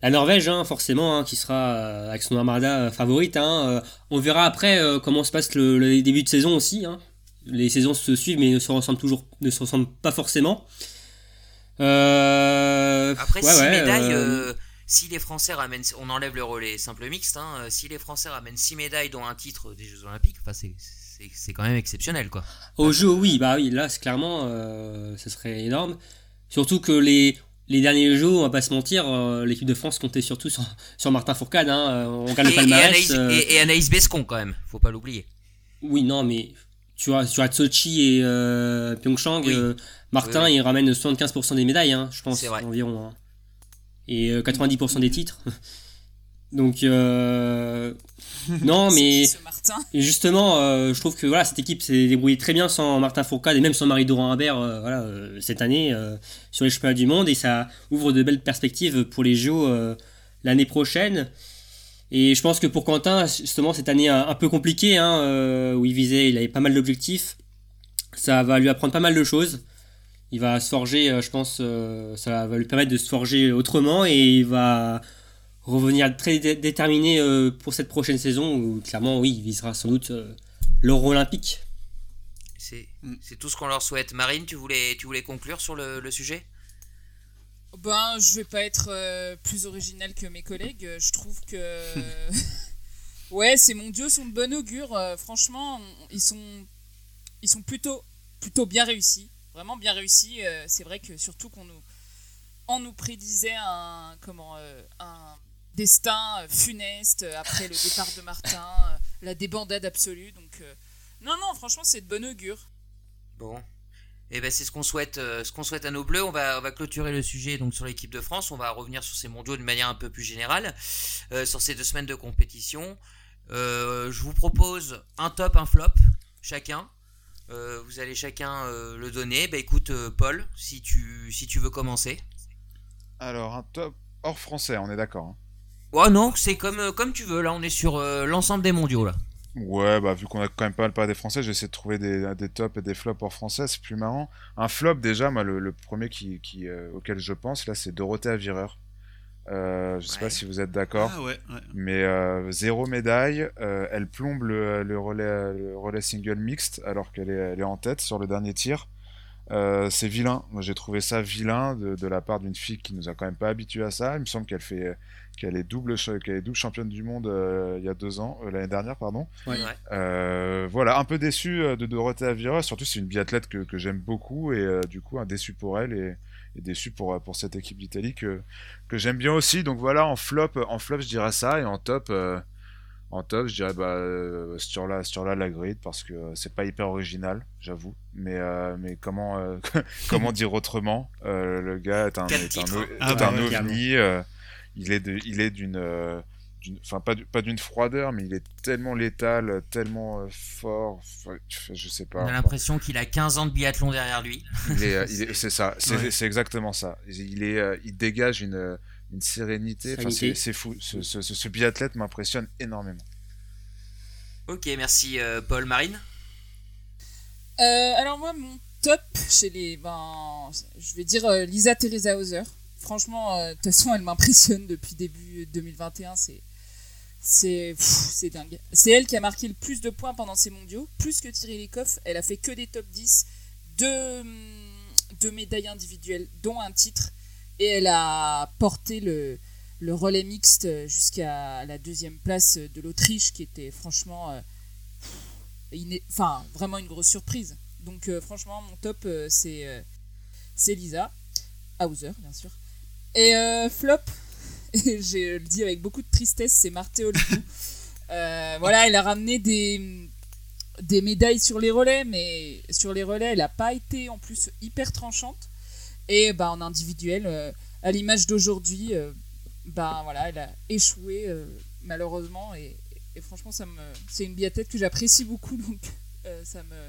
la Norvège, hein, forcément, hein, qui sera euh, avec son armada euh, favorite. Hein, euh, on verra après comment se passe le, début de saison aussi. Les saisons se suivent, mais ne se ressemblent toujours, ne se ressemblent pas forcément. après, si médailles, si les Français ramènent, on enlève le relais simple mixte. si les Français ramènent 6 médailles, dont un titre des Jeux Olympiques, c'est quand même exceptionnel, quoi. Au jeu, oui, bah oui, là, clairement, ce serait énorme. Surtout que les, les derniers jours, on va pas se mentir, euh, l'équipe de France comptait surtout sur, sur Martin Fourcade. Hein, euh, on gagne le palmarès. Euh. Et Anaïs, Bescon, quand même, faut pas l'oublier. Oui, non, mais tu vois, sur Sochi et Pyeongchang, Martin, il ramène 75% des médailles, hein, je pense, environ. Hein. Et 90% des titres. Donc, non, mais justement, euh, je trouve que voilà, cette équipe s'est débrouillée très bien sans Martin Fourcade et même sans Marie-Doran Imbert euh, voilà, euh, cette année sur les championnats du monde et ça ouvre de belles perspectives pour les Jeux l'année prochaine. Et je pense que pour Quentin, justement, cette année un, peu compliquée, hein, où il visait, il avait pas mal d'objectifs, ça va lui apprendre pas mal de choses. Il va se forger, je pense, ça va lui permettre de se forger autrement et il va revenir très déterminé euh, pour cette prochaine saison où clairement oui il visera sans doute euh, l'euro olympique. C'est tout ce qu'on leur souhaite. Marine, tu voulais, tu voulais conclure sur le, sujet? Ben, je vais pas être euh, plus original que mes collègues. Je trouve que ouais, ces mondiaux sont de bon augure. franchement, ils sont, ils sont plutôt, plutôt bien réussis. Vraiment bien réussis. C'est vrai que surtout qu'on nous, on nous prédisait un, comment, un destin euh, funeste euh, après le départ de Martin, euh, la débandade absolue. Donc, non, non, franchement, c'est de bon augure. Bon. Et eh ben c'est ce qu'on souhaite, ce qu'on souhaite à nos bleus. On va, on va clôturer le sujet donc sur l'équipe de France. On va revenir sur ces mondiaux de manière un peu plus générale, sur ces deux semaines de compétition. je vous propose un top, un flop, chacun. vous allez chacun le donner. Bah écoute, Paul, si tu, si tu veux commencer. Alors un top hors français, on est d'accord. Hein. Ouais, non, c'est comme, euh, comme tu veux. Là, on est sur euh, l'ensemble des mondiaux. là. Ouais, bah vu qu'on a quand même pas mal parlé des Français, j'essaie de trouver des, des tops et des flops en français, c'est plus marrant. Un flop, déjà, moi, le, premier qui, qui euh, auquel je pense, là, c'est Dorothée Avireur. Euh, je sais pas si vous êtes d'accord, ah, ouais, mais zéro médaille. elle plombe le, le, relais, le relais single mixte alors qu'elle est, elle est en tête sur le dernier tir. c'est vilain. Moi, j'ai trouvé ça vilain de, de la part d'une fille qui nous a quand même pas habitué à ça. Il me semble qu'elle fait, qu'elle est double, est double championne du monde euh, il y a deux ans, euh, l'année dernière, pardon. Euh, voilà, un peu déçu de Dorothée Avira, surtout c'est une biathlète que, que j'aime beaucoup et du coup un déçu pour elle et, déçu pour, pour cette équipe d'Italie que, que j'aime bien aussi. Donc voilà, en flop, en flop je dirais ça et en top, en top je dirais bah, Sturla, Sturla la grid parce que c'est pas hyper original, j'avoue. Mais, mais comment, comment dire autrement Le gars est un, est un, ah bah ovni il est il est d'une euh, enfin pas pas d'une froideur mais il est tellement létal tellement euh, fort je sais pas on a l'impression qu'il a 15 ans de biathlon derrière lui euh, c'est ça c'est exactement ça il est il dégage une une sérénité. Enfin, c'est c'est fou. Ce, ce, ce- ce biathlète m'impressionne énormément. Ok, merci euh, Paul Marine? Euh, alors moi, mon top chez les... Ben, je vais dire euh, Lisa Teresa Hauser. Franchement, euh, de toute façon, elle m'impressionne depuis début 2021. C'est... Dingue. C'est elle qui a marqué le plus de points pendant ces mondiaux, plus que Thierry Lecoff. Elle a fait que des top 10, deux, hum, médailles individuelles, dont un titre. Et elle a porté le, le relais mixte jusqu'à la deuxième place de l'Autriche, qui était franchement euh, enfin vraiment une grosse surprise. Donc euh, franchement mon top c'est Lisa Hauser bien sûr. Et euh, flop. Et je le dis avec beaucoup de tristesse c'est Marthe Olivou. Euh, voilà elle a ramené des des médailles sur les relais mais sur les relais elle a pas été en plus hyper tranchante. Et bah en individuel euh, à l'image d'aujourd'hui bah voilà elle a échoué malheureusement. Et, et franchement ça me c'est une biathlète que j'apprécie beaucoup donc ça me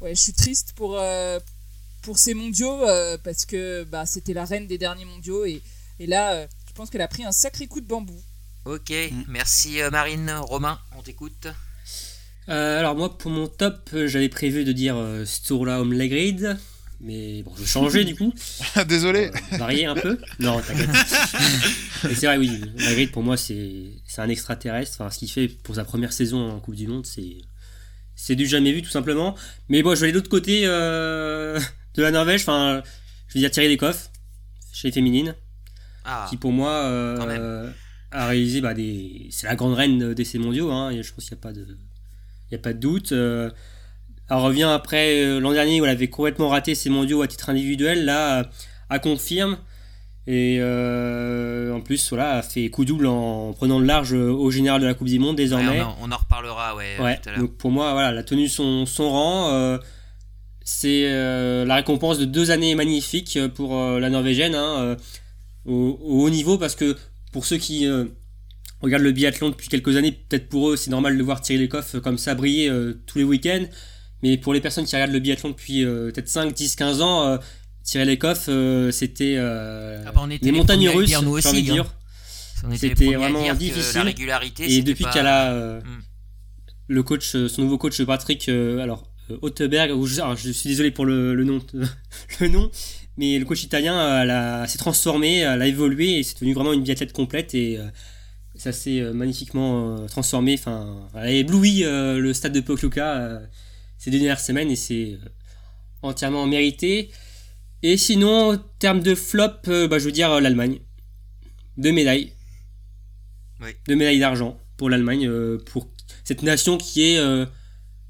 ouais je suis triste pour pour ces mondiaux euh, parce que bah c'était la reine des derniers mondiaux et, et là euh, je pense qu'elle a pris un sacré coup de bambou Ok, Mm. merci euh, Marine. Romain, on t'écoute. Euh, alors moi pour mon top, j'avais prévu de dire euh, Sturla Omlegrid, mais bon je vais changer du coup, Désolé. euh, varier un peu. Non t'inquiète. C'est vrai oui, Omlegrid pour moi c'est c'est un extraterrestre. Enfin ce qu'il fait pour sa première saison en Coupe du Monde c'est c'est du jamais vu tout simplement. Mais bon je vais aller de l'autre côté euh, de la Norvège. Enfin je vais dire Thierry Lecoff chez les féminines. Ah, qui pour moi euh, a réalisé bah, des c'est la grande reine d'essais mondiaux hein, et je pense qu'il n'y a pas de il y a pas de doute euh, elle revient après euh, l'an dernier où elle avait complètement raté ses mondiaux à titre individuel là elle confirme et euh, en plus voilà elle fait coup double en prenant le large au général de la Coupe du Monde ouais, désormais on, en, on en reparlera ouais, Ouais, tout à donc pour moi, voilà, elle a tenu son, son rang. euh, c'est euh, la récompense de deux années magnifiques pour euh, la Norvégienne hein, euh, au, au haut niveau parce que pour ceux qui euh, regardent le biathlon depuis quelques années, peut-être pour eux c'est normal de voir Thierry Lecoff comme ça briller euh, tous les week-ends. Mais pour les personnes qui regardent le biathlon depuis euh, peut-être 5, 10, 15 ans, euh, Thierry Lecoff, euh, c'était euh, Ah bah, les les montagnes russes, nous aussi, hein. dire. C'était vraiment difficile. La régularité, Et depuis qu'elle a euh, Mm. le coach, euh, son nouveau coach Patrick, euh, alors euh, Otterberg, ou je, je suis désolé pour le, le nom, le nom, mais le coach italien, euh, s'est transformé, elle a évolué et c'est devenu vraiment une biathlète complète et euh, ça s'est magnifiquement transformé. Enfin, elle a ébloui le stade de Pokluka ces deux dernières semaines et c'est entièrement mérité. Et sinon, en termes de flop, bah, je veux dire l'Allemagne. Deux médailles. Oui. Deux médailles d'argent pour l'Allemagne, pour cette nation qui est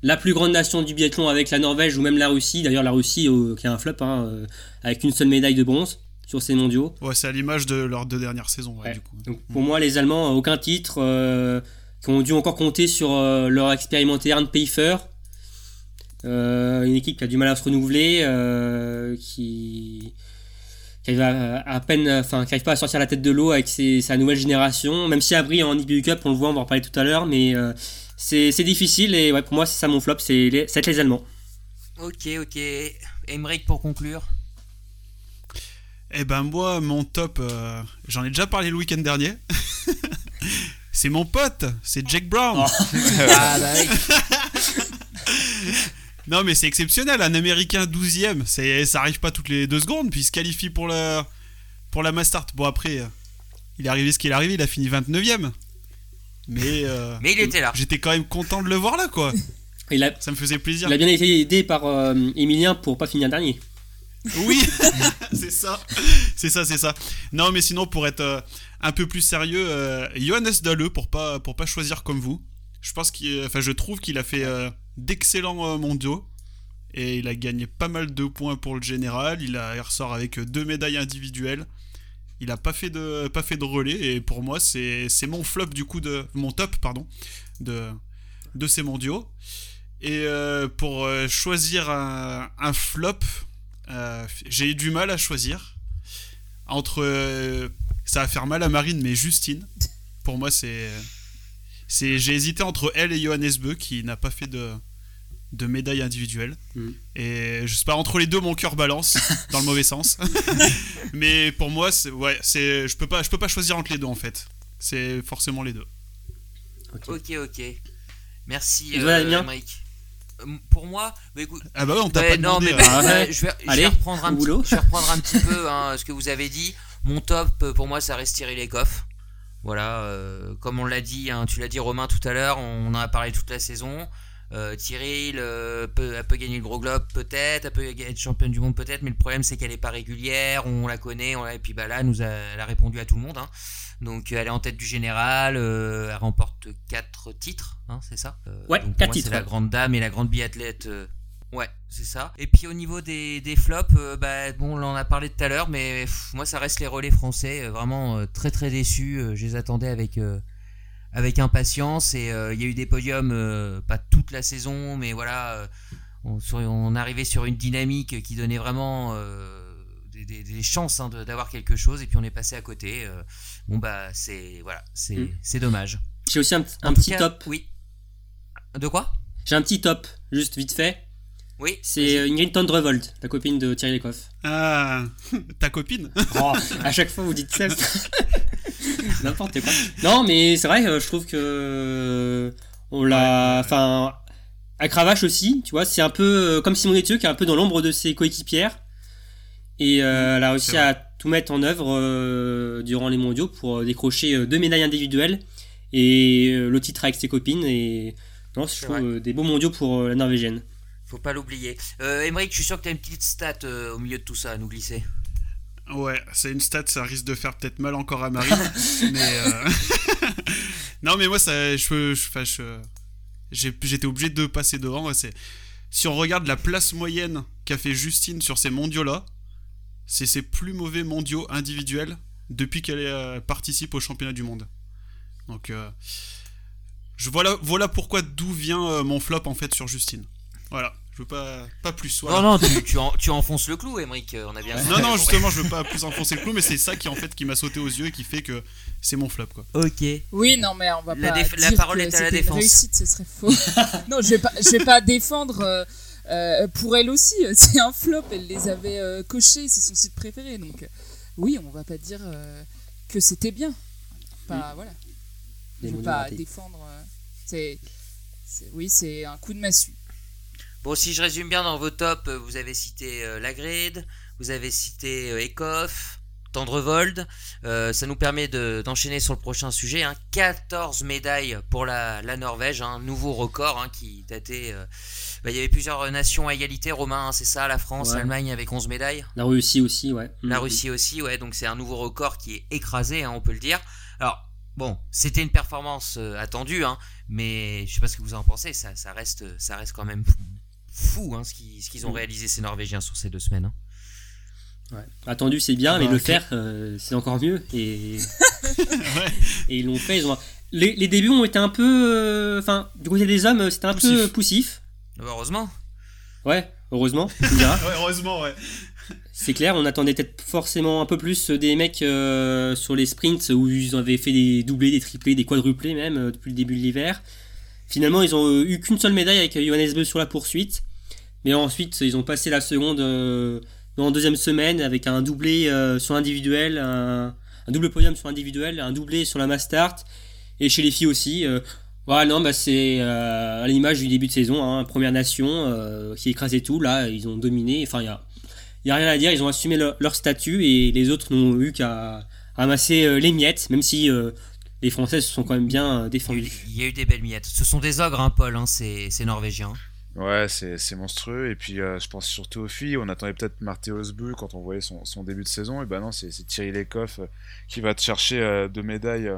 la plus grande nation du biathlon avec la Norvège ou même la Russie. D'ailleurs, la Russie euh, qui a un flop hein, euh, avec une seule médaille de bronze sur ces mondiaux. Ouais, c'est à l'image de leurs deux dernières saisons, ouais, Ouais. du coup. Donc pour moi, les Allemands, aucun titre, euh, qui ont dû encore compter sur euh, leur expérimenté Arne Pfeiffer. Euh, une équipe qui a du mal à se renouveler, euh, qui, qui arrive à, à peine, enfin, qui arrive pas à sortir la tête de l'eau avec ses- sa nouvelle génération. Même si Abri en IBU Cup, on le voit, on va en reparler tout à l'heure, mais euh, c'est difficile et ouais, pour moi, c'est ça mon flop, c'est les, c'est les Allemands. Ok, ok. Emmerich pour conclure. Eh ben moi, mon top, euh, j'en ai déjà parlé le week-end dernier. c'est mon pote, c'est Jake Brown. ah bah. Non mais c'est exceptionnel, un Américain 12ème, c'est, ça arrive pas toutes les deux secondes, puis il se qualifie pour la, pour la Mastart. Bon après, euh, il est arrivé ce qu'il est arrivé, il a fini 29ème. Mais, euh, Mais il était là. j'étais quand même content de le voir là quoi. Ça me faisait plaisir. il a bien été aidé par euh, Emilien pour pas finir dernier. Oui, c'est ça. C'est ça, c'est ça. Non, mais sinon, pour être euh, un peu plus sérieux, euh, Johannes Dalle, pour pas, pour pas choisir comme vous, je pense qu'il, enfin, je trouve qu'il a fait euh, d'excellents euh, mondiaux. Et il a gagné pas mal de points pour le général. Il, a, il ressort avec deux médailles individuelles. Il a pas fait de, pas fait de relais. Et pour moi, c'est, mon flop du coup de. Mon top, pardon. De, de ces mondiaux. Et euh, pour euh, choisir un, flop, euh, j'ai eu du mal à choisir. Entre. ça va faire mal à Marine, mais Justine. Pour moi, c'est. c'est j'ai hésité entre elle et Johannes Beu, qui n'a pas fait de, de médailles individuelles. Mm. Et je sais pas, entre les deux, mon cœur balance, dans le mauvais sens. Mais pour moi, c'est, ouais, c'est, je peux pas, je peux pas choisir entre les deux en fait. C'est forcément les deux. Ok. Ok. Merci, voilà, euh, Émeric. Euh, Pour moi, bah, écoute, Ah bah ouais, on t'a Ouais, pas non, mais hein. Ah bah, ouais. je, vais, je vais Allez, reprendre un au petit, boulot. je vais reprendre un petit peu hein, ce que vous avez dit. Mon top, euh, pour moi, ça reste Thierry Lecoff. Voilà, euh, comme on l'a dit, hein, tu l'as dit Romain tout à l'heure, on en a parlé toute la saison. Euh, Thierry il, euh, peut, elle peut gagner le gros globe peut-être, elle peut être championne du monde peut-être, mais le problème c'est qu'elle est pas régulière, on la connaît, on l'a- et puis bah là, nous a, elle a répondu à tout le monde. hein. Donc euh, elle est en tête du général, euh, elle remporte 4 titres, hein, c'est ça? Euh, Ouais, donc, quatre moi, titres, C'est la grande dame et la grande biathlète. euh, Ouais, c'est ça. Et puis au niveau des, des flops, euh, bah, bon, on en a parlé tout à l'heure, mais pff, moi ça reste les relais français, euh, vraiment euh, très très déçus. euh, je les attendais avec euh, avec impatience et euh, il y a eu des podiums, euh, pas toute la saison, mais voilà, euh, on, sur- on arrivait sur une dynamique qui donnait vraiment euh, des, des- des chances hein, d'avoir quelque chose et puis on est passé à côté. euh. bon bah c'est voilà, c'est Mm. c'est dommage. J'ai aussi un, petit cas, top. Oui. De quoi? J'ai un petit top, juste vite fait. Oui. C'est Ingrid Tendrevold, la copine de Thierry Lecoff. Ah, ta copine Oh, à chaque fois vous dites ça. N'importe quoi. Non, mais c'est vrai, euh, je trouve que euh, on l'a. Enfin, à Cravache aussi, tu vois, c'est un peu euh, comme Simon Etieux qui est un peu dans l'ombre de ses coéquipières. Et euh, elle a réussi à tout mettre en œuvre euh, durant les mondiaux pour décrocher deux médailles individuelles et euh, le titre avec ses copines. Et non, je trouve euh, des beaux mondiaux pour euh, la Norvégienne. Faut pas l'oublier. Euh, Emmerich, je suis sûr que tu as une petite stat euh, au milieu de tout ça à nous glisser. Ouais, c'est une stat, ça risque de faire peut-être mal encore à Marine. mais euh, non, mais moi, ça, je, je, enfin, je- j'ai- j'étais obligé de passer devant. ouais, c'est si on regarde la place moyenne qu'a fait Justine sur ces mondiaux-là, c'est ses plus mauvais mondiaux individuels depuis qu'elle euh, participe au championnat du monde. Donc, euh, je voilà, voilà pourquoi d'où vient mon flop en fait sur Justine. Voilà, je veux pas, pas plus. Voilà. Non, non, tu, tu, en- tu enfonces le clou, Emmerich. euh, On a bien Non, non, justement, je veux pas plus enfoncer le clou, mais c'est ça qui en fait qui m'a sauté aux yeux et qui fait que c'est mon flop quoi. Ok. Oui, non, mais on va La pas déf- la dire parole que est à la une défense. réussite, ce serait faux. non, je vais pas, je vais pas défendre. euh, euh, pour elle aussi, c'est un flop. Elle les avait euh, cochés, c'est son site préféré. Donc, oui, on va pas dire euh, que c'était bien. Pas, voilà. Je mondiaux pas défendre. euh, c'est, c'est- oui, c'est un coup de massue. Bon, si je résume bien dans vos tops, euh, vous avez cité euh, Lagrid, vous avez cité euh, Ekoff, Tendrevold. Euh, ça nous permet de- d'enchaîner sur le prochain sujet. Hein. 14 médailles pour la, la Norvège, un nouveau record hein, qui datait. euh, bah, il y avait plusieurs nations à égalité, Romain, hein, c'est ça, la France, Ouais. l'Allemagne avec 11 médailles? La Russie aussi, ouais. La Mm. Russie aussi, ouais, donc c'est un nouveau record qui est écrasé, hein, on peut le dire. Alors, bon, c'était une performance euh, attendue, hein, mais je sais pas ce que vous en pensez, ça, ça, reste, ça reste quand même fou hein, ce qu'ils ce qu'ils ont Mm. réalisé ces Norvégiens sur ces deux semaines. hein. Ouais. Attendu, c'est bien, Ah mais bah, le faire, euh, c'est encore mieux. Et, Ouais. et ils l'ont fait. Ils ont... les, les débuts ont été un peu. euh, Enfin, du côté des hommes, c'était un peu Poussif. Heureusement. Ouais, heureusement. Ouais, heureusement, ouais. C'est clair, on attendait peut-être forcément un peu plus des mecs euh, sur les sprints où ils avaient fait des doublés, des triplés, des quadruplés même euh, depuis le début de l'hiver. Finalement, ils ont euh, eu qu'une seule médaille avec Johannes Beu sur la poursuite. Mais ensuite, ils ont passé la seconde euh, en deuxième semaine avec un doublé euh, sur individuel, un, double podium sur individuel, un doublé sur la mass start. Et chez les filles aussi. euh, voilà, non, bah c'est euh, à l'image du début de saison, hein, première nation euh, qui écrasait tout. Là, ils ont dominé. Enfin, il y a, rien à dire. Ils ont assumé leur, statut et les autres n'ont eu qu'à ramasser euh, les miettes, même si euh, les Françaises se sont quand même bien euh, défendues. il y a eu des belles miettes. Ce sont des ogres, hein, Paul, hein, ces, ces Norvégiens. Ouais, c'est monstrueux. Et puis, euh, je pense surtout aux filles. On attendait peut-être Marthe Osbu quand on voyait son, son début de saison. Et ben non, c'est Thierry Lecoff euh, qui va te chercher euh, deux médailles.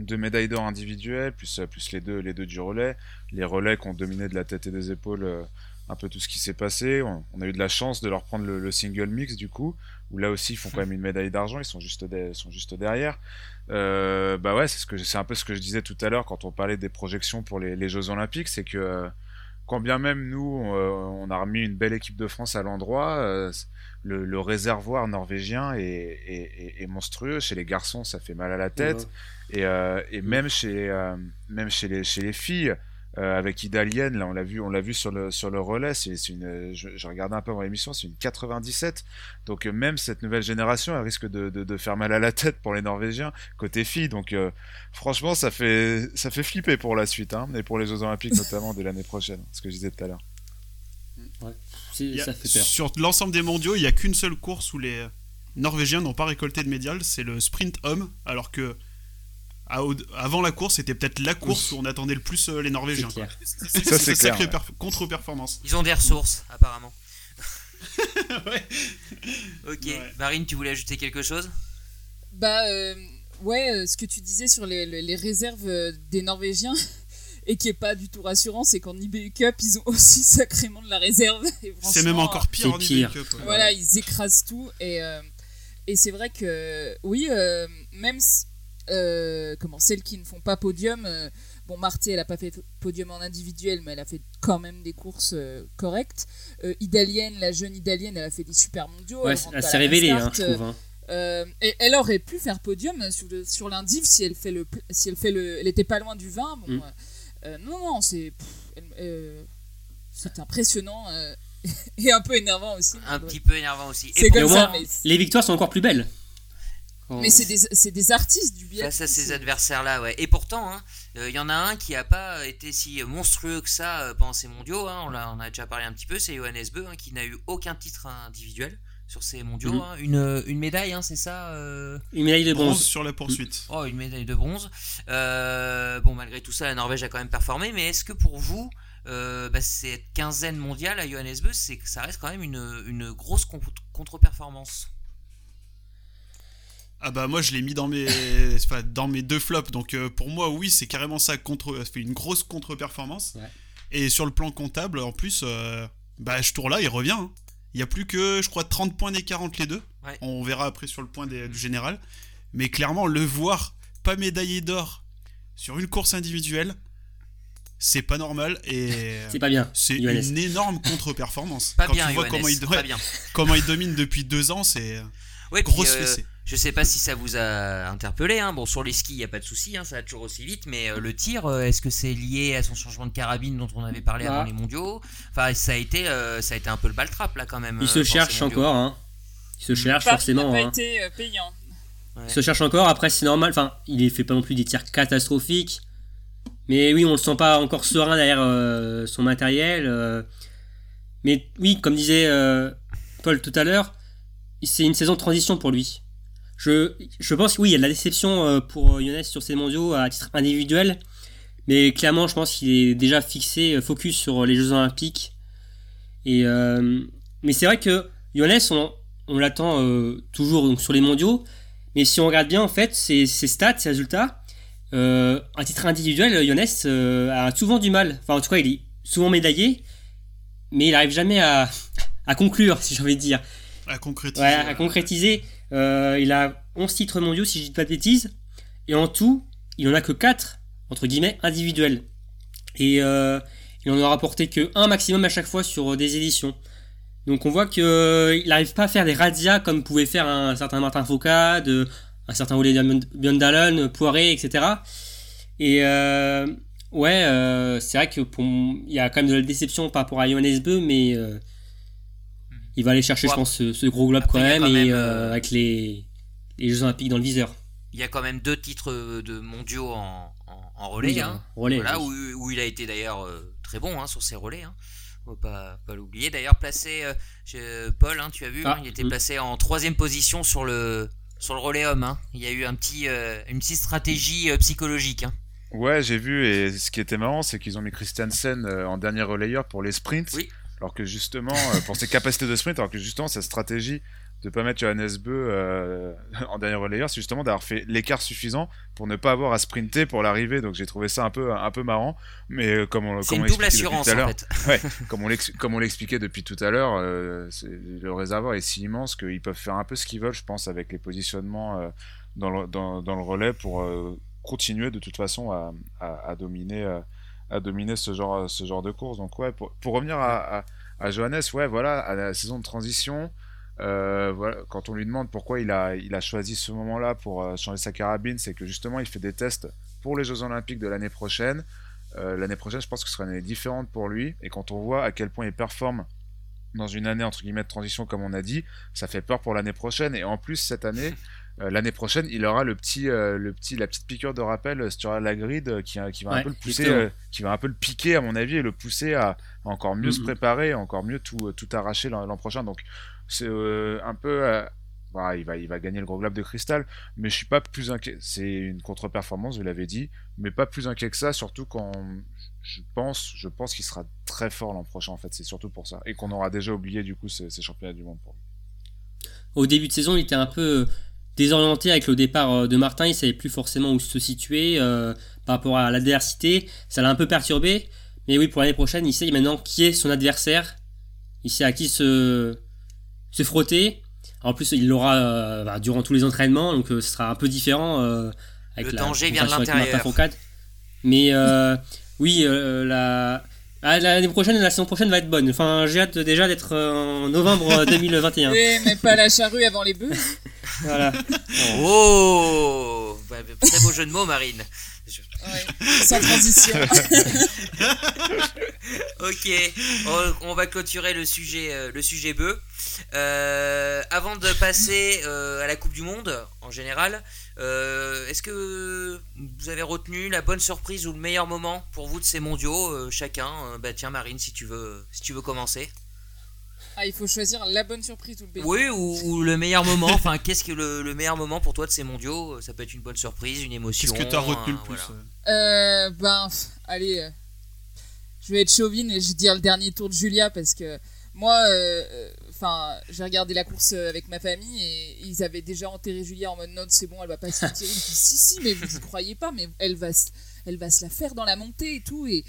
deux médailles d'or individuelles, plus, plus les, deux, les deux du relais. Les relais qui ont dominé de la tête et des épaules un peu tout ce qui s'est passé. On, a eu de la chance de leur prendre le, le single mix, du coup, où là aussi ils font quand même une médaille d'argent, ils sont juste, de- sont juste derrière. Bah ouais, c'est ce que un peu ce que je disais tout à l'heure quand on parlait des projections pour les, Jeux Olympiques, c'est que quand bien même nous, euh, on a remis une belle équipe de France à l'endroit, euh, le, le réservoir norvégien est, est- est- est monstrueux. Chez les garçons, ça fait mal à la tête. Et, euh, et même, chez, même chez, les, chez les filles, euh, avec Idalien, là on l'a vu, on l'a vu sur le sur le relais. C'est une, je, je, regardais un peu avant l'émission, c'est une 97. Donc euh, même cette nouvelle génération, elle risque de, de, de, faire mal à la tête pour les Norvégiens côté filles. Donc euh, franchement, ça fait ça fait flipper pour la suite, hein, et pour les Jeux Olympiques notamment de l'année prochaine. Ce que je disais tout à l'heure. Ouais, a, ça fait peur. Sur l'ensemble des mondiaux, il n'y a qu'une seule course où les Norvégiens n'ont pas récolté de médaille, c'est le sprint homme, alors que avant la course, c'était peut-être la course où on attendait le plus euh, les Norvégiens. C'est c'est sacrée ouais. contre-performance. Ils ont des ressources, apparemment. ouais. Ok, ouais. Marine, tu voulais ajouter quelque chose? Bah, euh, ouais, euh, ce que tu disais sur les, les, les réserves euh, des Norvégiens. Et qui est pas du tout rassurant, c'est qu'en IBU Cup, ils ont aussi sacrément de la réserve. C'est même encore pire en pire. IBU Cup. Ouais. Voilà, ils écrasent tout. Et, euh, et c'est vrai que, oui, euh, même euh, comment celles qui ne font pas podium. Euh, bon, Marté, elle a pas fait podium en individuel, mais elle a fait quand même des courses euh, correctes. Idalienne, la jeune Idalienne, elle a fait des super mondiaux. Ouais, elle, elle s'est révélée, hein, je trouve. Hein. Euh, et elle aurait pu faire podium sur, le, sur l'indiv si elle fait le si elle fait le elle était pas loin du 20 bon mm. euh, non non c'est euh, c'est impressionnant et un peu énervant aussi un petit peu énervant aussi c'est comme ça mais les victoires sont encore plus belles mais c'est des, des, artistes du biathlon. Face à ces adversaires-là, ouais. Et pourtant, il hein, y en a un qui n'a pas été si monstrueux que ça pendant ces mondiaux. Hein, on, a, on a déjà parlé un petit peu, c'est Johannes Beu, hein, qui n'a eu aucun titre individuel sur ces mondiaux. Mhm. Mmh. Une, une, médaille, c'est ça euh... Une médaille de bronze. bronze. sur la poursuite. Oh, une médaille de bronze. Euh, bon, malgré tout ça, la Norvège a quand même performé. Mais est-ce que pour vous, euh, bah, cette quinzaine mondiale à Johannes Beu, c'est que ça reste quand même une, une grosse contre-performance? Ah bah moi je l'ai mis dans mes enfin, dans mes deux flops. Donc euh, pour moi oui c'est carrément ça contre fait une grosse contre-performance. Ouais. et sur le plan comptable en plus euh, bah ce tour là il revient hein. il y a plus que je crois 30 points d'écart entre les deux. Ouais. on verra après sur le point des, du général. Mais clairement le voir pas médaillé d'or sur une course individuelle c'est pas normal et c'est pas bien c'est une énorme contre-performance. Quand bien, tu vois Johannes, comment il comment domine depuis deux ans c'est ouais, grosse euh, fessée je sais pas si ça vous a interpellé. Hein. Bon, sur les skis, il n'y a pas de souci, hein, ça va toujours aussi vite. Mais euh, le tir, euh, est-ce que c'est lié à son changement de carabine dont on avait parlé ah. avant les mondiaux? Enfin, ça a été, euh, ça a été un peu le baltrap là quand même. Il se cherche encore. Hein. Il se cherche Paris forcément. n'a pas hein. été payant. Ouais. Il se cherche encore. Après, c'est normal. Enfin, il fait pas non plus des tirs catastrophiques. Mais oui, on le sent pas encore serein derrière euh, son matériel. mais oui, comme disait Paul tout à l'heure, c'est une saison de transition pour lui. Je, je pense que oui, il y a de la déception euh, pour Younes sur ces mondiaux à titre individuel, mais clairement, je pense qu'il est déjà fixé, euh, focus sur les Jeux Olympiques. Et euh, mais c'est vrai que Younes, on, on l'attend euh, toujours donc, sur les mondiaux, mais si on regarde bien en fait ses, ses stats, ses résultats, euh, à titre individuel, Younes a souvent du mal. Enfin, en tout cas, il est souvent médaillé, mais il n'arrive jamais à, à conclure, si j'ai envie de dire. À concrétiser. Ouais, à concrétiser. Euh, il a 11 titres mondiaux, si je dis pas de bêtises. Et en tout, il en a que 4, entre guillemets, individuels. Et euh, il en a rapporté que 1 maximum à chaque fois sur des éditions. Donc on voit qu'il euh, n'arrive pas à faire des radias comme pouvait faire un certain Martin Foucault, un certain Ole Björndalen, Poiré, etc. Et euh, ouais, euh, c'est vrai que pour il y a quand même de la déception par rapport à Johannes Beu, mais il va aller chercher, ouais. je pense, ce, ce gros globe Après, quand même, quand et même, euh, avec les, les Jeux Olympiques dans le viseur. Il y a quand même deux titres de mondiaux en, en, en relais, oui, hein. relais voilà, oui. où, où, il a été d'ailleurs euh, très bon hein, sur ses relais. Hein. Faut pas, pas l'oublier. D'ailleurs, placé, euh, Paul, hein, tu as vu, ah, il était placé en troisième position sur le, sur le relais homme. hein. Il y a eu un petit, euh, une petite stratégie euh, psychologique. hein. Ouais, j'ai vu, et ce qui était marrant, c'est qu'ils ont mis Christiansen euh, en dernier relayeur pour les sprints. Oui. Alors que justement, euh, pour ses capacités de sprint, alors que justement, sa stratégie de pas mettre Johannes Beu euh, en dernier relayeur, c'est justement d'avoir fait l'écart suffisant pour ne pas avoir à sprinter pour l'arrivée. Donc j'ai trouvé ça un peu un peu marrant, mais euh, comme on comme une on double assurance en fait. ouais, comme on comme on l'expliquait depuis tout à l'heure, euh, le réservoir est si immense qu'ils peuvent faire un peu ce qu'ils veulent, je pense, avec les positionnements euh, dans, le, dans, dans, le relais pour continuer de toute façon à, à, à dominer à dominer ce genre ce genre de course. Donc ouais, pour, pour revenir à, à, à Johannes, ouais, voilà, à la saison de transition. Euh, voilà, quand on lui demande pourquoi il a, il a choisi ce moment-là pour euh, changer sa carabine, c'est que justement il fait des tests pour les Jeux Olympiques de l'année prochaine. euh, l'année prochaine, je pense que ce sera une année différente pour lui. Et quand on voit à quel point il performe dans une année entre guillemets de transition, comme on a dit, ça fait peur pour l'année prochaine. Et en plus, cette année, l'année prochaine, il aura le petit, euh, le petit, la petite piqûre de rappel sur la grid qui, qui va un peu le pousser, qui va un peu le piquer à mon avis et le pousser à, encore mieux se préparer, encore mieux tout, tout arracher l'an prochain. Donc c'est un peu bah, il, va, il va gagner le gros globe de cristal, mais je suis pas plus inquiet. C'est une contre-performance, vous l'avez dit, mais pas plus inquiet que ça, surtout quand je pense, je pense qu'il sera très fort l'an prochain, en fait. C'est surtout pour ça. Et qu'on aura déjà oublié, du coup, ces, championnats du monde pour lui. Au début de saison, il était un peu désorienté avec le départ euh, de Martin, il savait plus forcément où se situer euh, par rapport à l'adversité, ça l'a un peu perturbé, mais oui, pour l'année prochaine, il sait maintenant qui est son adversaire, il sait à qui se, se frotter, en plus, il l'aura euh, bah, durant tous les entraînements, donc euh, ce sera un peu différent avec le danger vient de l'intérieur. Mais oui, la ah, l'année prochaine, la saison prochaine va être bonne. Enfin, j'ai hâte déjà d'être en novembre 2021. Oui, mais pas la charrue avant les bœufs. voilà. Oh, bah, très beau jeu de mots, Marine. sans transition. ok, on, va clôturer le sujet, le sujet bœuf. Euh, avant de passer euh, à la Coupe du Monde en général, euh, est-ce que vous avez retenu la bonne surprise ou le meilleur moment pour vous de ces mondiaux Chacun. bah tiens Marine, si tu veux, si tu veux commencer. Ah, il faut choisir la bonne surprise ou le Oui, ou, le meilleur moment. Enfin, qu'est-ce que le, meilleur moment pour toi de ces mondiaux? Ça peut être une bonne surprise, une émotion. Qu'est-ce que tu as retenu le plus Ben, allez, je vais être chauvine et je vais dire le dernier tour de Julia parce que moi, Enfin, j'ai regardé la course euh, avec ma famille et ils avaient déjà enterré Julia en mode non, c'est bon, elle va pas se tirer. si, si, mais vous y croyez pas, mais elle va, elle va se la faire dans la montée et tout. Et,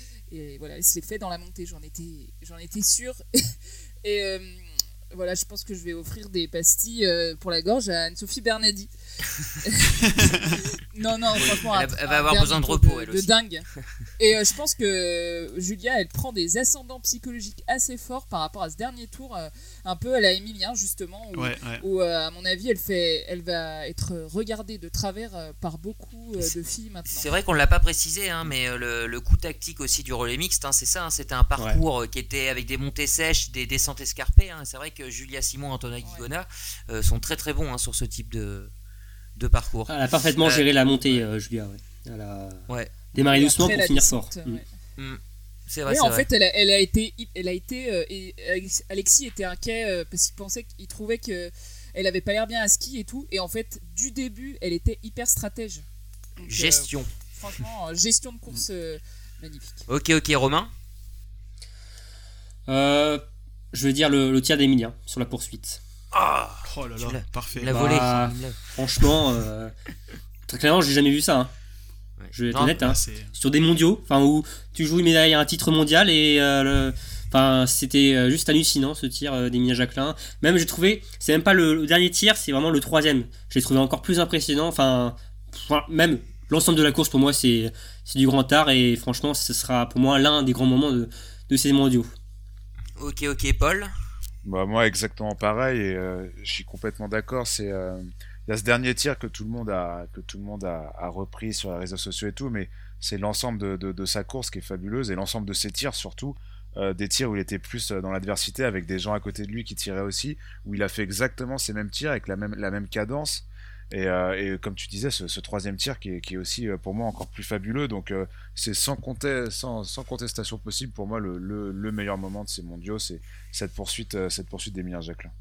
voilà, elle se l'est fait dans la montée, j'en étais, j'en étais sûre. et euh, voilà, je pense que je vais offrir des pastilles euh, pour la gorge à Anne-Sophie Bernadi. non, non, franchement, elle, va avoir besoin de repos, de, elle aussi. De dingue. Et euh, je pense que Julia, elle prend des ascendants psychologiques assez forts par rapport à ce dernier tour, euh, un peu à la Emilien, justement, où, euh, à mon avis, elle, fait, elle va être regardée de travers par beaucoup de filles maintenant. C'est vrai qu'on ne l'a pas précisé, hein, mais le, coup tactique aussi du relais mixte, hein, c'est ça, hein, c'était un parcours qui était avec des montées sèches, des descentes escarpées. c'est vrai que Julia Simon et Antonin Guigona sont très très bons sur ce type de, de parcours. Elle a parfaitement géré la montée, Julia. Elle a... ouais démarrer doucement pour finir fort. Mm. Mm. C'est vrai. en fait, elle a, elle a, été, elle a été, euh, et Alexis était inquiet euh, parce qu'il pensait qu'il trouvait que elle avait pas l'air bien à ski et tout. Et en fait, du début, elle était hyper stratège. Euh, gestion. franchement, gestion de course magnifique. Ok, ok, Romain. je vais dire le, tir d'Emilien sur la poursuite. Ah, oh là là, parfait. La volée. Bah, franchement, très clairement, j'ai jamais vu ça. Hein. Je vais être honnête, hein. sur des mondiaux, enfin où tu joues une médaille à un titre mondial et euh, Enfin, c'était euh, juste hallucinant ce tir euh, d'Emilia Jacquelin. Même j'ai trouvé, c'est même pas le, dernier tir, c'est vraiment le troisième. J'ai trouvé encore plus impressionnant. Enfin, même l'ensemble de la course pour moi c'est du grand art et franchement ce sera pour moi l'un des grands moments de, de ces mondiaux. Ok, ok, Paul. Bah moi exactement pareil et je suis complètement d'accord. C'est il y a ce dernier tir que tout le monde a, que tout le monde a, repris sur les réseaux sociaux et tout, mais c'est l'ensemble de, sa course qui est fabuleuse et l'ensemble de ses tirs surtout. Euh, des tirs où il était plus euh, dans l'adversité avec des gens à côté de lui qui tiraient aussi, où il a fait exactement ces mêmes tirs avec la même, la même cadence. Et, euh, comme tu disais, ce, troisième tir qui est, aussi pour moi encore plus fabuleux. Donc c'est sans, contestation possible pour moi le, le, meilleur moment de ces mondiaux, c'est cette poursuite, cette poursuite d'Emilien Jacquelin.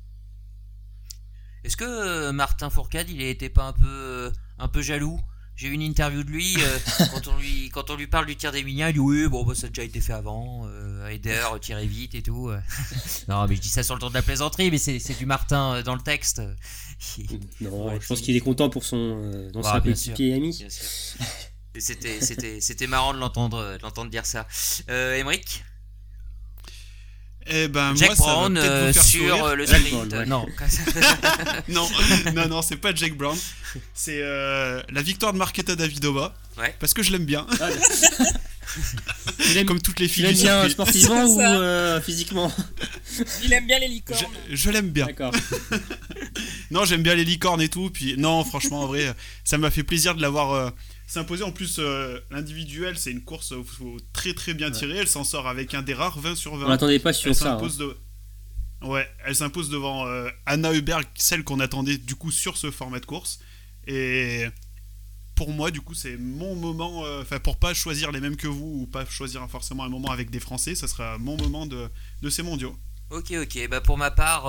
Est-ce que euh, Martin Fourcade, il était pas un peu, euh, un peu jaloux? J'ai eu une interview de lui, euh, quand, on lui quand on lui parle du tir d'Emilien, il dit oui, bon, bah, ça a déjà été fait avant, Aider, tirer vite et tout. non, mais je dis ça sur le ton de la plaisanterie, mais c'est du Martin dans le texte. non, je pense qu'il est content pour son dans sa petite ami. C'était marrant de l'entendre dire ça. Euh, eh ben, Jack moi, Brown euh, sur euh, le sprint. Non. non, non, non, c'est pas Jack Brown. C'est euh, la victoire de Marketa Davidova. Ouais. Parce que je l'aime bien. Comme toutes les filles. Il aime bien sportivement ou physiquement Il aime bien les licornes. Je, l'aime bien. D'accord. non, j'aime bien les licornes et tout. Puis non, franchement, en vrai, ça m'a fait plaisir de l'avoir s'imposer. En plus, euh, l'individuel, c'est une course où il faut très très bien tirer. Elle s'en sort avec un des rares 20 sur 20. On n'attendait pas sur elle ça. s'impose hein. de- Ouais, elle s'impose devant euh, Anna Huberg, celle qu'on attendait du coup sur ce format de course. Et pour moi, du coup, c'est mon moment. euh, Enfin, pour pas choisir les mêmes que vous ou pas choisir forcément un moment avec des Français, ça sera mon moment de, de ces mondiaux. Ok, ok. Bah pour ma part,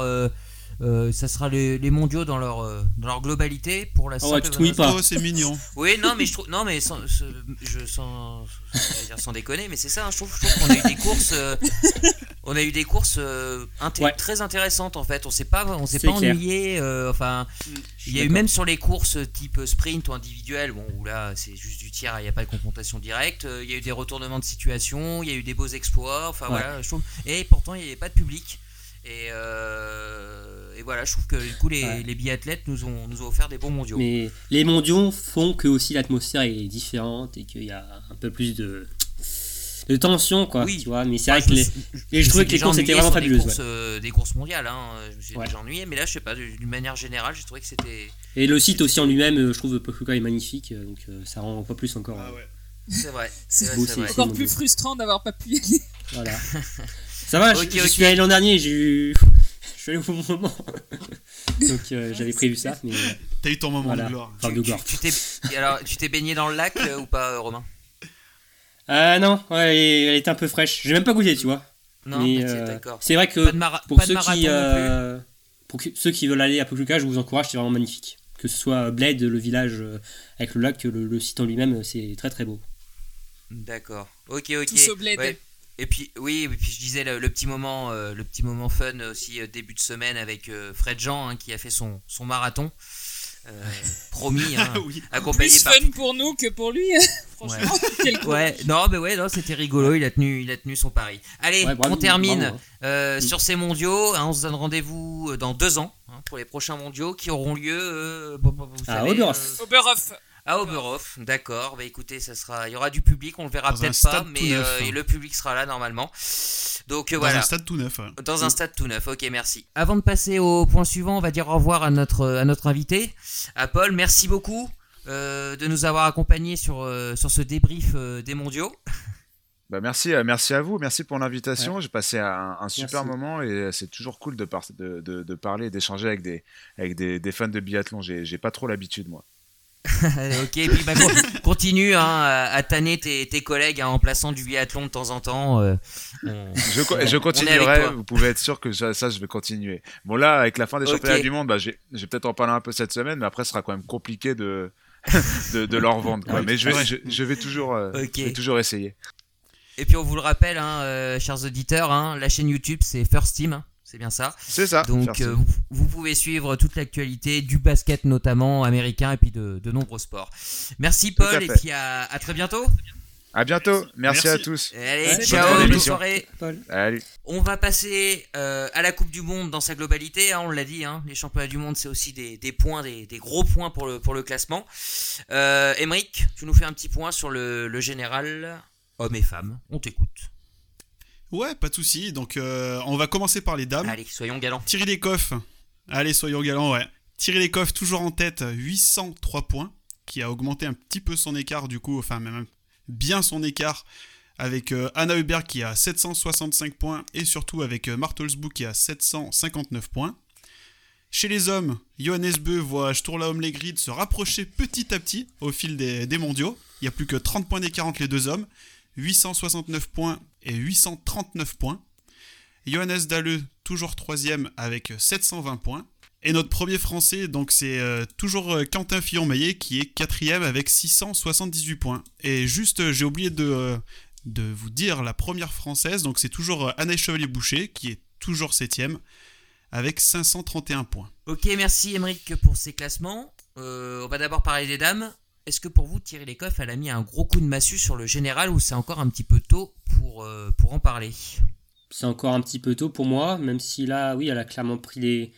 euh, ça sera les, les mondiaux dans leur, euh, dans leur globalité pour la Ah ouais, simple tu bonne pas. Oh, c'est mignon. Oui, non, mais je trouve, non, mais sans, je sans, dire sans déconner, mais c'est ça. hein, je trouve, qu'on a eu des courses, euh, on a eu des courses euh, inté- Ouais. très intéressantes en fait. On s'est pas, on s'est pas clair. ennuyé. euh, enfin, suis il y a eu même sur les courses type sprint ou individuel, bon, où là c'est juste du tir, il n'y a pas de confrontation directe. euh, Il y a eu des retournements de situation, il y a eu des beaux exploits. Enfin Ouais. voilà, je trouve. Et pourtant, il n'y avait pas de public. Et, euh, et voilà, je trouve que du coup les, Ouais. les biathlètes nous ont, nous ont offert des bons mondiaux. Mais les mondiaux font que aussi l'atmosphère est différente et qu'il y a un peu plus de, de tension, quoi. Oui. Tu vois, mais c'est vrai que les, je trouvais que les courses étaient vraiment sur des fabuleuses. courses, euh, des courses mondiales, hein. Je me suis Ouais. déjà ennuyé, mais là, je sais pas, d'une manière générale, j'ai trouvé que c'était. Et le site aussi en lui-même, euh, je trouve Pokuka est magnifique, euh, donc euh, ça rend pas plus encore. Ah ouais. C'est vrai. C'est Encore plus frustrant d'avoir pas pu y aller. Voilà. ça va, je, suis allé l'an dernier, j'ai eu. je suis allé au bon moment. donc euh, j'avais prévu ça, mais. T'as eu ton moment Voilà. de gloire. Enfin, de Tu, gloire. tu- tu t'es alors, tu t'es baigné dans le lac euh, ou pas, euh, Romain? Ah non, ouais, elle, elle était un peu fraîche. J'ai même pas goûté, tu vois. Non, mais mais c'est- euh, d'accord. c'est vrai que Pas de, mara- pour ceux marathon qui euh, pour que- ceux qui veulent aller à Pokljuka, je vous encourage, c'est vraiment magnifique. Que ce soit Bled, le village euh, avec le lac, le, le site en lui-même, euh, c'est très très beau. D'accord. Ok, ok. Tous au bled. Ouais. Et puis oui, et puis je disais le, le petit moment, euh, le petit moment fun aussi euh, début de semaine avec euh, Fred Jean hein, qui a fait son, son marathon. Euh, promis, hein, Ah oui. accompagné Plus par fun pour nous que pour lui. Franchement, quel con. Ouais, non, mais ouais, non, c'était rigolo. Il a tenu, il a tenu son pari. Allez, Ouais, bravo, on termine bravo, hein. euh, Mm. sur ces mondiaux. hein, on se donne rendez-vous dans deux ans hein, pour les prochains mondiaux qui auront lieu euh, vous À savez, Oberhof. euh, Oberhof. À Oberhof, d'accord. Bah écoutez, ça sera, il y aura du public. On le verra Dans peut-être pas, mais neuf, euh, hein. le public sera là normalement. Donc euh, Dans voilà. un stade tout neuf. ouais. Dans un stade tout neuf, ok, merci. Avant de passer au point suivant, on va dire au revoir à notre, à notre invité, à Paul. Merci beaucoup euh, de nous avoir accompagnés sur, euh, sur ce débrief euh, des mondiaux. Bah merci, euh, merci à vous, merci pour l'invitation. J'ai passé un, un super Merci. moment et euh, c'est toujours cool de, par- de, de, de parler d'échanger avec, des, avec des, des fans de biathlon. J'ai pas trop l'habitude, moi. ok, et puis bah, con- continue hein, à, tanner tes, tes collègues hein, en plaçant du biathlon de temps en temps. euh, on- Je, on- continuerai, vous pouvez être sûr que ça, ça, je vais continuer. Bon, là, avec la fin des championnats du monde, bah, j'ai- je vais peut-être en parler un peu cette semaine, mais après, ce sera quand même compliqué de, de, de leur vendre. Quoi. Mais je vais, Ouais. je, je vais, toujours, euh, je vais toujours essayer. Et puis on vous le rappelle, hein, euh, chers auditeurs, hein, la chaîne YouTube c'est First Team, hein, c'est bien ça. C'est ça. Donc euh, vous, pouvez suivre toute l'actualité du basket notamment américain et puis de, de nombreux sports. Merci Paul et puis à, à très bientôt. À bientôt. Merci, Merci. à tous. Allez, ciao, bonne soirée. Paul. Salut. On va passer euh, à la Coupe du Monde dans sa globalité, hein, on l'a dit, hein, les championnats du monde c'est aussi des, des points, des, des gros points pour le, pour le classement. Euh, Emeric, tu nous fais un petit point sur le, le général, hommes et femmes, on t'écoute. Ouais, pas de souci. Donc, euh, on va commencer par les dames. Allez, soyons galants. Thierry Lecoff. Allez, soyons galants, ouais. Thierry Lecoff, toujours en tête, 803 points, qui a augmenté un petit peu son écart, du coup, enfin, même bien son écart, avec euh, Anna Hubert qui a 765 points, et surtout avec euh, Martelsbou qui a 759 points. Chez les hommes, Johannes Beu voit Sturla Omlegrid se rapprocher petit à petit au fil des, des mondiaux. Il n'y a plus que 30 points d'écart entre les deux hommes, 869 points et 839 points. Johannes Dalleux, toujours troisième avec 720 points. Et notre premier français, donc c'est euh, toujours euh, Quentin Fillon-Maillet qui est quatrième avec 678 points. Et juste, euh, j'ai oublié de, de vous dire la première française, donc c'est toujours euh, Anaïs Chevalier-Boucher qui est toujours septième avec 531 points. Ok, merci Emeric pour ces classements. On va d'abord parler des dames. Est-ce que pour vous, Thierry Lecoff, elle a mis un gros coup de massue sur le général ou c'est encore un petit peu tôt pour, euh, pour en parler? C'est encore un petit peu tôt pour moi, même si là, oui, elle a clairement pris les,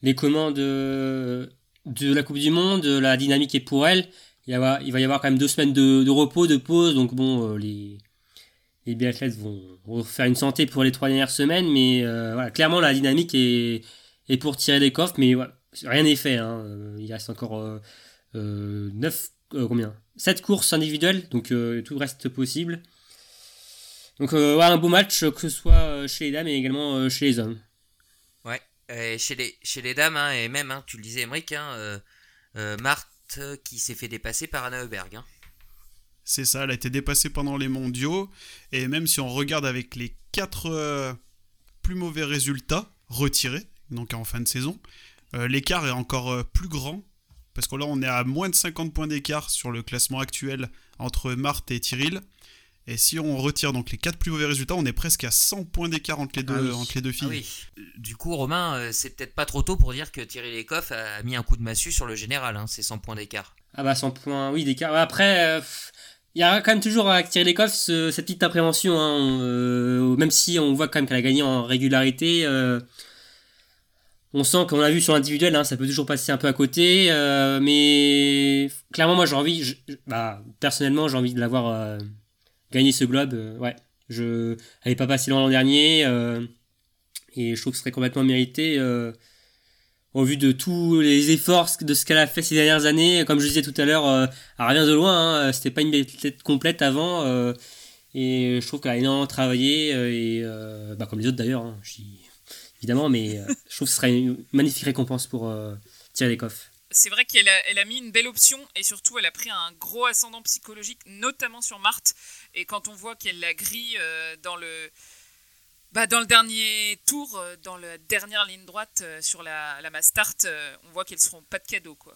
les commandes euh, de la Coupe du Monde. La dynamique est pour elle. Il va, il va y avoir quand même deux semaines de, repos, de pause. Donc bon, euh, les, les biathlètes vont, vont faire une santé pour les trois dernières semaines. Mais clairement, la dynamique est, est pour tirer les coffres. Mais rien n'est fait. hein. Il reste encore 9 combien? 7 courses individuelles, donc tout reste possible. Donc ouais, un beau match, que ce soit chez les dames et également chez les hommes. Ouais, chez, les, chez les dames, hein, et même, hein, tu le disais, Emmerich, hein, Marthe qui s'est fait dépasser par Anna Heuberg. Hein. C'est ça, elle a été dépassée pendant les mondiaux. Et même si on regarde avec les quatre euh, plus mauvais résultats retirés, donc en fin de saison, euh, l'écart est encore euh, plus grand. Parce que là, on est à moins de 50 points d'écart sur le classement actuel entre Marthe et Tyril. Et si on retire donc les quatre plus mauvais résultats, on est presque à 100 points d'écart entre, les deux, ah entre les deux filles. Ah oui. Du coup, Romain, c'est peut-être pas trop tôt pour dire que Tyril Lecoff a mis un coup de massue sur le général, hein, ces 100 points d'écart. Ah bah 100 points, oui, d'écart. Après, il y a quand même toujours à tirer les coffres cette petite appréhension, hein, euh, même si on voit quand même qu'elle a gagné en régularité. Euh, on sent qu'on a vu sur l'individuel, hein, ça peut toujours passer un peu à côté, euh, mais clairement moi j'ai envie, bah, personnellement j'ai envie de l'avoir gagné ce globe. ouais, je, n'est pas passée l'an dernier et je trouve que ce serait complètement mérité au vu de tous les efforts de ce qu'elle a fait ces dernières années, comme je disais tout à l'heure, euh, elle revient de loin, hein, c'était pas une tête complète avant, euh, et je trouve qu'elle a énormément travaillé, euh, et bah, comme les autres d'ailleurs, hein, évidemment, mais je trouve que ce serait une magnifique récompense pour Thierry Lecoff. C'est vrai qu'elle a, elle a mis une belle option et surtout elle a pris un gros ascendant psychologique, notamment sur Marthe. Et quand on voit qu'elle la grille dans le, bah, dans le dernier tour, euh, dans la dernière ligne droite euh, sur la, la Mastart, euh, on voit qu'elles seront pas de cadeau. Quoi.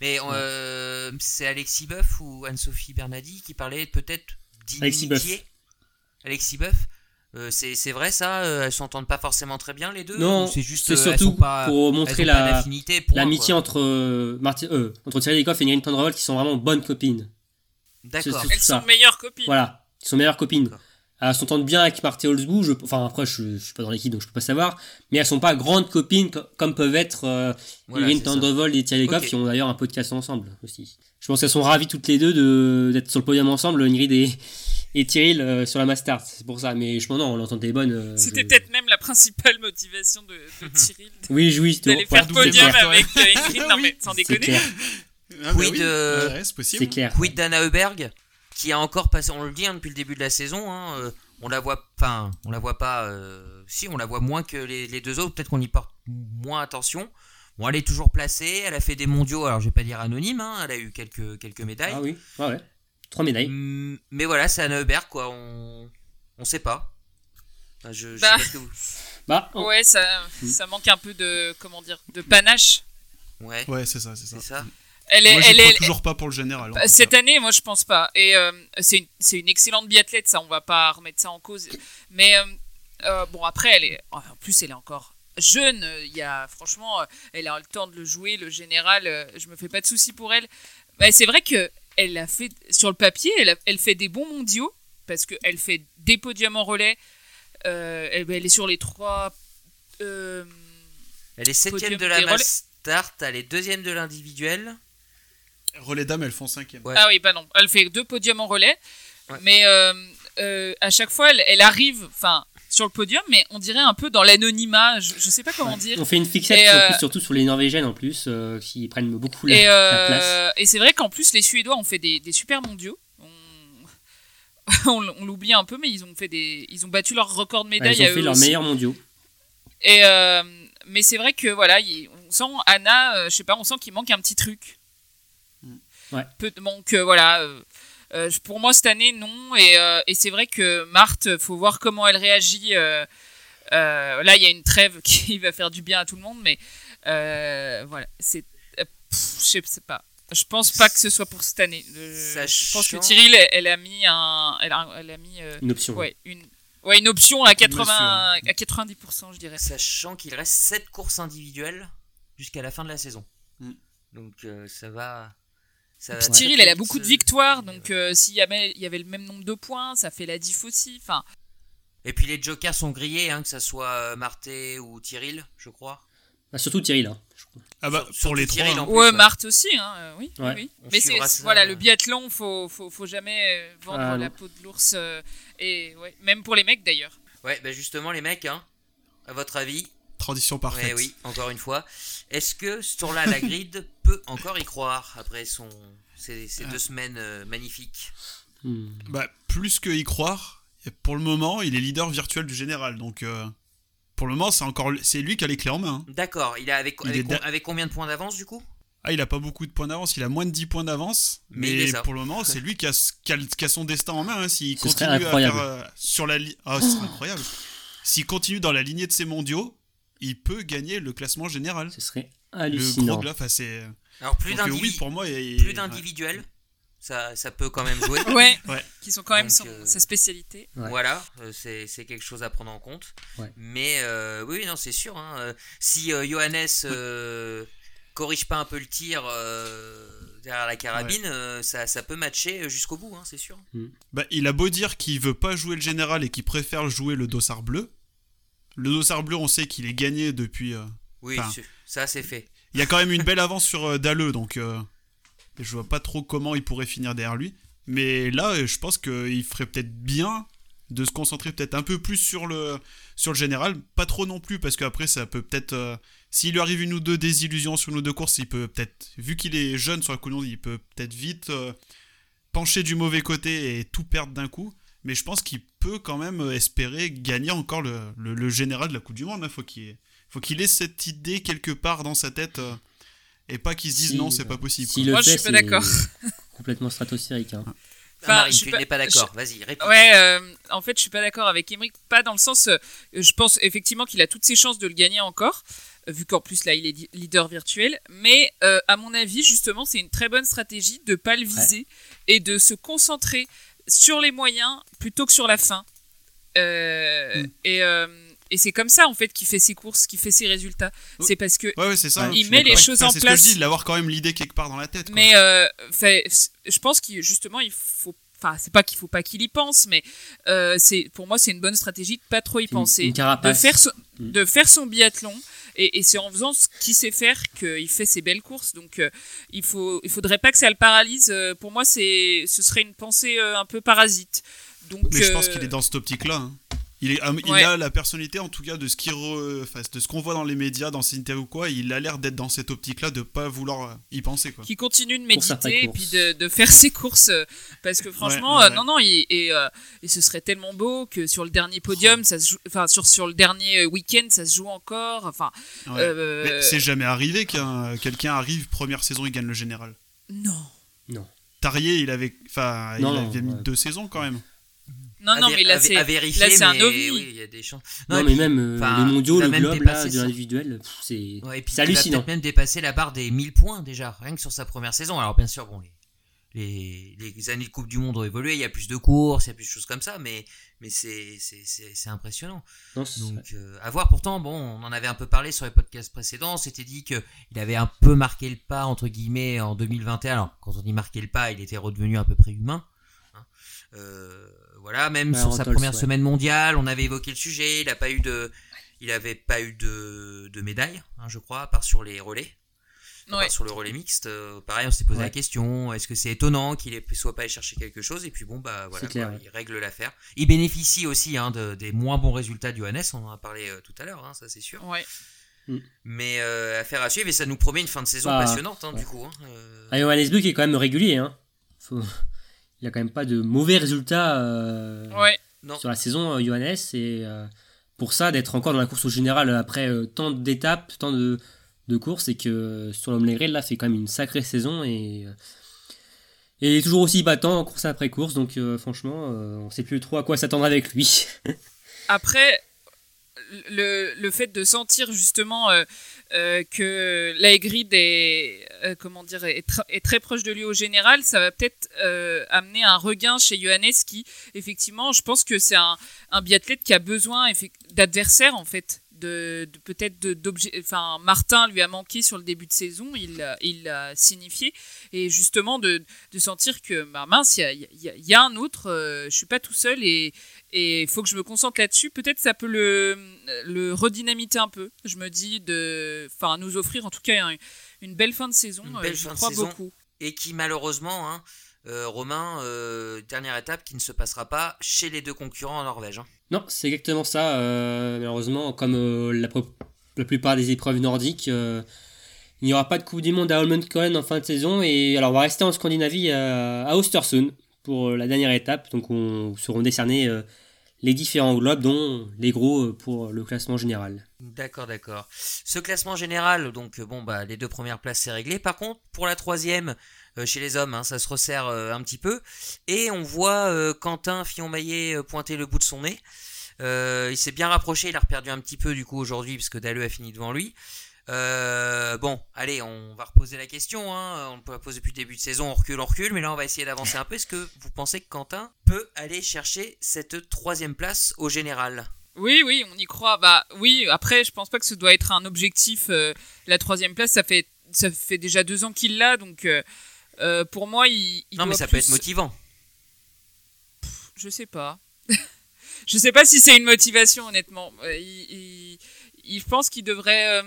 Mais c'est Alexis Boeuf ou Anne-Sophie Bernadi qui parlait peut-être d'inimitié Alexis Boeuf c'est vrai ça Elles s'entendent pas forcément très bien les deux Non, c'est juste surtout pour montrer l'amitié entre, Martin, entre Thierry Lecoff et Nirine Tendrevol qui sont vraiment bonnes copines. D'accord. Elles sont meilleures copines. Voilà, elles sont meilleures copines elles s'entendent bien avec Marthe Holzbou, je, enfin après je, je, suis pas dans l'équipe donc je peux pas savoir, mais elles sont pas grandes copines comme peuvent être euh, Irine Tendrevol et Thierry Lecoff qui ont d'ailleurs un podcast ensemble aussi. Je pense qu'elles sont ravies toutes les deux de d'être sur le podium ensemble, Ingrid et, et Thierry euh, sur la Mastart, c'est pour ça. Mais je pense non, on l'entendait bonne. Euh, C'était peut-être même la principale motivation de, de Thierry. oui, oui, d'aller faire podium avec Ingrid, non mais sans déconner. Ah, bah c'est clair. Quid d'Anna Heuberg qui a encore passé, on le dit hein, depuis le début de la saison, hein, euh, on la voit, enfin, on la voit pas, euh, si, on la voit moins que les, deux autres, peut-être qu'on y porte moins attention. Bon, elle est toujours placée, elle a fait des mondiaux, alors je vais pas dire anonyme, hein, elle a eu quelques, quelques médailles. Ah oui, ouais, trois médailles. Mm, mais voilà, c'est Anna Hubert, quoi, on, on sait pas. je, bah, sais pas que vous... bah, ouais, ça, mm. ça manque un peu de, comment dire, de panache. Ouais, ouais c'est ça, c'est ça. ça. Elle est, elle est toujours pas pour le général. Cette année, moi, je pense pas. Et euh, c'est une, une, excellente biathlète, ça, on va pas remettre ça en cause. Mais euh, euh, bon, après, elle est, en plus, elle est encore jeune. Il y a, franchement, elle a le temps de le jouer. Le général, je me fais pas de soucis pour elle. Mais c'est vrai que elle a fait, sur le papier, elle, elle fait des bons mondiaux parce qu'elle fait des podiums en relais. Elle, elle, est sur les trois. elle est septième de la mass start, elle est deuxième de l'individuel. Relais dames, elles font cinquième. Ah oui, bah non. Elle fait deux podiums en relais. Mais euh, euh, à chaque fois, elle, arrive enfin, sur le podium, mais on dirait un peu dans l'anonymat. Je, je, sais pas comment dire. On fait une fixette euh, surtout sur les Norvégiennes en plus, qui prennent beaucoup la, place. Et c'est vrai qu'en plus, les Suédois ont fait des, super mondiaux. On, l'oublie un peu, mais ils ont fait des, ils ont battu leur record de médailles. ils ont fait leurs meilleurs mondiaux. Et mais c'est vrai que voilà, on sent Anna, je sais pas, on sent qu'il manque un petit truc. Ouais. donc euh, voilà. Euh, euh, pour moi cette année non. Et, et c'est vrai que Marthe faut voir comment elle réagit là il y a une trêve qui va faire du bien à tout le monde mais voilà c'est je sais pas. Je pense pas que ce soit pour cette année. Je pense que Thierry elle, a mis un elle a, elle a mis une option. ouais une ouais une option à 80 à 90% je dirais. Sachant qu'il reste 7 courses individuelles jusqu'à la fin de la saison. Mm. donc ça va Thierry, elle a beaucoup de victoires, donc euh, s'il y, avait, y avait le même nombre de points, ça fait la diff aussi. Enfin. Et puis les jokers sont grillés, hein, que ce soit euh, Marté ou Tyril, je crois. Bah, surtout Tyril. Hein, ah bah, pour les trois. Hein. ouais, Marthe aussi, hein, euh, oui. oui. Mais c'est voilà, le biathlon, faut, faut, faut jamais vendre ah, la peau de l'ours. et ouais, même pour les mecs d'ailleurs. Ouais, bah justement, les mecs, hein, à votre avis, Transition parfaite. oui, encore une fois. Est-ce que ce tour-là, la grid peut encore y croire après son, ces, ces deux semaines euh, magnifiques Hmm. Bah, plus que y croire, pour le moment, il est leader virtuel du général. Donc, euh, pour le moment, c'est encore c'est lui qui a les clés en main. D'accord, il a avec, Il avec, est avec combien de points d'avance du coup? Ah, il a pas beaucoup de points d'avance, il a moins de 10 points d'avance. Mais Mais, pour le moment, c'est lui qui a, qui, a, qui a son destin en main. hein. S'il continue à faire euh, sur la ligne. Ah, incroyable. S'il continue dans la lignée de ses mondiaux, il peut gagner le classement général. Ce serait Le hallucinant. gros gars, c'est. Alors plus euh, d'indivi- oui, pour moi, il- plus ouais. d'individuels, ça, ça peut quand même jouer. Ouais, Ouais. qui sont quand même Donc, son- euh, sa spécialité. Ouais. Voilà, euh, c'est c'est quelque chose à prendre en compte. Ouais. Mais euh, oui, non, c'est sûr. hein, euh, si euh, Johannes euh, corrige pas un peu le tir euh, derrière la carabine, euh, ça, ça peut matcher jusqu'au bout, hein, c'est sûr. Bah, il a beau dire qu'il veut pas jouer le général et qu'il préfère jouer le dossard bleu. Le dossard bleu, on sait qu'il est gagné depuis. euh, Oui, ça c'est fait. Il y a quand même une belle avance sur euh, Dalleux, donc euh, je vois pas trop comment il pourrait finir derrière lui. Mais là, je pense qu'il ferait peut-être bien de se concentrer peut-être un peu plus sur le, sur le général. Pas trop non plus, parce qu'après, ça peut peut-être. euh, S'il lui arrive une ou deux désillusions sur ou deux courses, il peut peut-être. Vu qu'il est jeune sur la coulon, il peut peut-être vite euh, pencher du mauvais côté et tout perdre d'un coup. Mais je pense qu'il peut quand même euh, espérer gagner encore le, le- le général de la Coupe du Monde. Il faut qu'il ait, faut qu'il ait cette idée quelque part dans sa tête. euh, et pas qu'il se dise Si, non, c'est euh, pas possible. Moi, je suis pas d'accord. complètement stratosphérique. hein. Ah, Enfin, Marine, je tu pas- n'es pas d'accord, vas-y, réponds. Ouais, euh, en fait, je suis pas d'accord avec Emmerich, pas dans le sens, euh, je pense effectivement qu'il a toutes ses chances de le gagner encore, euh, vu qu'en plus là il est leader virtuel, mais euh, à mon avis, justement, c'est une très bonne stratégie de pas le viser et de se concentrer sur les moyens plutôt que sur la fin. Euh, Mm. Et, euh, et c'est comme ça en fait qu'il fait ses courses, qu'il fait ses résultats. Oh. C'est parce que Ouais, ouais, c'est ça. Il met les choses Enfin, en C'est ce place. que je dis, d'avoir quand même l'idée quelque part dans la tête. quoi. Mais euh, fait, je pense qu'il justement il faut enfin c'est pas qu'il faut pas qu'il y pense mais euh, c'est pour moi c'est une bonne stratégie de pas trop y une- penser une de faire son, Mm. de faire son biathlon et, et c'est en faisant ce qu'il sait faire qu'il fait ses belles courses donc euh, il faut il faudrait pas que ça le paralyse Euh, pour moi c'est ce serait une pensée euh, un peu parasite donc Mais je pense qu'il est dans cette optique-là. hein. Il, est, il Ouais. a la personnalité, en tout cas, de ce qu'il de ce qu'on voit dans les médias, dans ses interviews ou quoi. Il a l'air d'être dans cette optique-là, de pas vouloir euh, y penser. Quoi. qui continue de méditer et puis de, de faire ses courses euh, parce que franchement ouais, euh, ouais. non non il- et, euh, et ce serait tellement beau que sur le dernier podium ça se joue, enfin sur sur le dernier euh, week-end ça se joue encore enfin euh, c'est jamais arrivé qu'un quelqu'un arrive première saison et gagne le général. non Tarier, il avait, enfin, il Non, non, avait mis ouais. deux saisons quand même. Non non mais là c'est à vérifier, là, c'est un ovni. oui, il y a des chances. Non, mais puis- même euh, les mondiaux, il va le même globe, là, de l'individuel, c'est Ouais, et puis c'est il va hallucinant. peut-être même dépasser la barre des 1000 points déjà, rien que sur sa première saison. Alors bien sûr, bon, les, les, les années de Coupe du Monde ont évolué, il y a plus de courses, il y a plus de choses comme ça, mais, mais c'est, impressionnant. Non, Donc euh, à voir pourtant, bon, on en avait un peu parlé sur les podcasts précédents, on s'était dit qu'il avait un peu marqué le pas, entre guillemets, en 2021. Alors quand on dit marqué le pas, il était redevenu à peu près humain. hein. Euh, voilà, même Ouais, sur sa première ouais. semaine mondiale, on avait évoqué le sujet, il n'a pas eu de... Il avait pas eu de, de médaille, hein, je crois, à part sur les relais. Ouais. sur le relais mixte, euh, pareil, on s'était posé Ouais. la question est-ce que c'est étonnant qu'il ne soit pas allé chercher quelque chose Et puis bon, bah voilà, clair, quoi, ouais. il règle l'affaire. Il bénéficie aussi hein, de- des moins bons résultats du Johannes, on en a parlé euh, tout à l'heure, hein, ça c'est sûr. ouais Mais euh, affaire à suivre, et ça nous promet une fin de saison Bah, passionnante, hein, ouais. du coup. hein, euh. Ah, Johannes Buck est quand même régulier. Hein. Faut- Il a quand même pas de mauvais résultats euh, ouais Non, sur la saison, euh, Johannes. Et euh, pour ça, d'être encore dans la course au général après euh, tant d'étapes, tant de, de courses, et que sur l'homme là, fait quand même une sacrée saison. Et, euh, et il est toujours aussi battant en course après course. Donc euh, franchement, euh, on sait plus trop à quoi s'attendre avec lui. Après, le, le fait de sentir justement euh, euh, que Laegrid est, euh, comment dire, est, tr- est très proche de lui au général, ça va peut-être euh, amener un regain chez Johannes qui, effectivement, je pense que c'est un, biathlète qui a besoin d'adversaires en fait. De, peut-être d'objets enfin Martin lui a manqué sur le début de saison il il l'a signifié et justement de, sentir que bah, mince il y a, y a- un autre je suis pas tout seul et et il faut que je me concentre là-dessus. Peut-être ça peut le, le redynamiter un peu. Je me dis de, enfin, nous offrir en tout cas un- une belle fin de saison. Une euh, belle J'y fin de crois saison. beaucoup. Et qui malheureusement, hein, euh, Romain, euh, dernière étape qui ne se passera pas chez les deux concurrents en Norvège. hein. Non, c'est exactement ça. euh, malheureusement, comme euh, la, plupart des épreuves nordiques, euh, Il n'y aura pas de Coupe du Monde à Holmenkollen en fin de saison. Et alors, on va rester en Scandinavie à, à Östersund pour la dernière étape. Donc, on seront décernés les différents globes, dont les gros pour le classement général. D'accord, d'accord. Ce classement général, donc bon, bah, les deux premières places, c'est réglé. Par contre, pour la troisième, chez les hommes, hein, ça se resserre un petit peu. Et on voit Quentin Fillon-Maillet pointer le bout de son nez. il s'est bien rapproché, il a perdu un petit peu du coup aujourd'hui, puisque Dalleux a fini devant lui. Euh, bon, allez, on va reposer la question. Hein. On peut la poser depuis le début de saison, on recule, on recule, mais là on va essayer d'avancer un peu. Est-ce que vous pensez que Quentin peut aller chercher cette troisième place au général? Oui, oui, on y croit. Bah oui, après, je pense pas que ce doit être un objectif. Euh, la troisième place, ça fait, ça fait déjà deux ans qu'il l'a, donc euh, pour moi, il. non, mais ça peut être motivant. je sais pas. je sais pas si c'est une motivation, honnêtement. Il, il, je pense qu'il devrait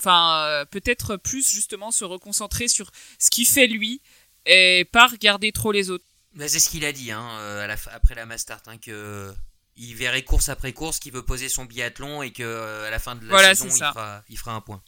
enfin euh, peut-être plus justement se reconcentrer sur ce qui fait lui et pas regarder trop les autres. Bah, c'est ce qu'il a dit hein, euh, à la, après la Mastart, hein, que il verrait course après course, qu'il veut poser son biathlon et que euh, à la fin de la saison il fera, il fera, un point.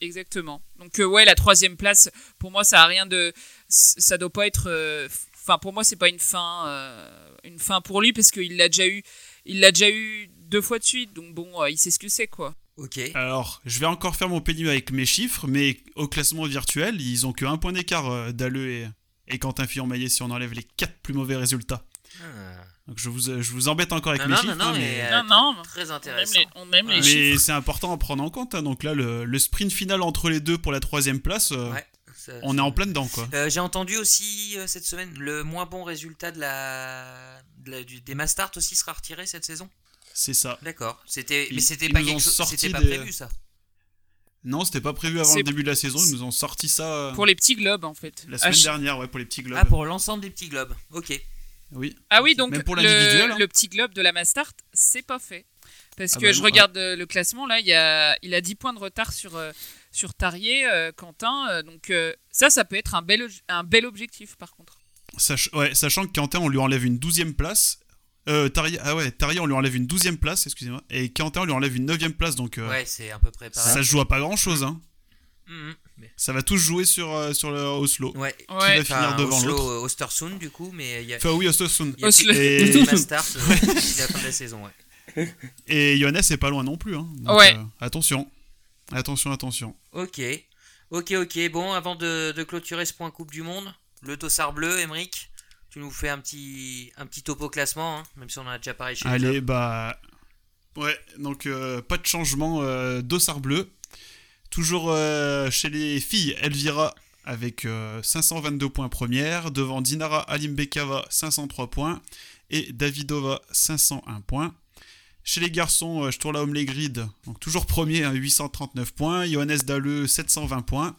Exactement. Donc ouais, la troisième place, pour moi, ça a rien de, ça doit pas être, enfin pour moi, c'est pas une fin, une fin pour lui parce qu'il l'a déjà eu, il l'a déjà eu deux fois de suite, donc bon, il sait ce que c'est quoi. Ok. Alors, je vais encore faire mon pénible avec mes chiffres, mais au classement virtuel, ils ont que un point d'écart, euh, Dalleux et, et Quentin Fillon-Maillet, si on enlève les quatre plus mauvais résultats. Ah. Donc je vous, je vous embête encore avec mes chiffres. Non, hein, mais, euh, non, très intéressant. On aime les, mais c'est important à prendre en compte. Hein. Donc là, le, sprint final entre les deux pour la troisième place, euh, on est en plein dedans. quoi. J'ai entendu aussi cette semaine le moins bon résultat de la, des Mastart aussi sera retiré cette saison. C'est ça. D'accord. C'était, mais c'était pas, quelque... pas prévu ça. Non, c'était pas prévu avant le début de la saison. Ils nous ont sorti ça. Euh, pour les petits globes en fait. La semaine dernière, ouais, pour les petits globes. Ah, pour l'ensemble des petits globes. Ok. Oui. Ah oui, donc pour le, hein. le petit globe de la Mastart, c'est pas fait. Parce ah que bah je regarde euh, le classement, là, il, y a, il a 10 points de retard sur, euh, sur Tarier, Quentin. donc ça, ça peut être un bel, un bel objectif par contre. ouais, sachant que Quentin, on lui enlève une 12 place euh, ah ouais, Taria, on lui enlève une 12 place, excusez-moi. Et Quentin, on lui enlève une 9 place, donc. Euh, ouais, c'est à peu près pareil. Ça se joue à pas grand chose, hein. Mhm. Ça va tous jouer sur, euh, sur le Oslo. Ouais. Qui va finir devant l'autre. Oslo, euh, Ostersund, du coup, mais il y a. Enfin, oui, Ostersund. Oslo. Et Mastart, la fin de la saison, ouais. Et Johannes est pas loin non plus, hein. ouais. attention. Attention, attention. Ok. Ok, ok. Bon, avant de, de clôturer ce point Coupe du Monde, le dossard bleu, Emmerich tu nous fais un petit, un petit topo classement, hein, même si on en a déjà parlé chez Allez, bah. Ouais, donc euh, pas de changement euh, d'ossard bleu. Toujours euh, chez les filles, Elvira avec 522 points première, devant Dinara Alimbekava 503 points et Davidova 501 points. Chez les garçons, je tourne la Home Grid, donc toujours premier, à 839 points. Johannes Dalleux 720 points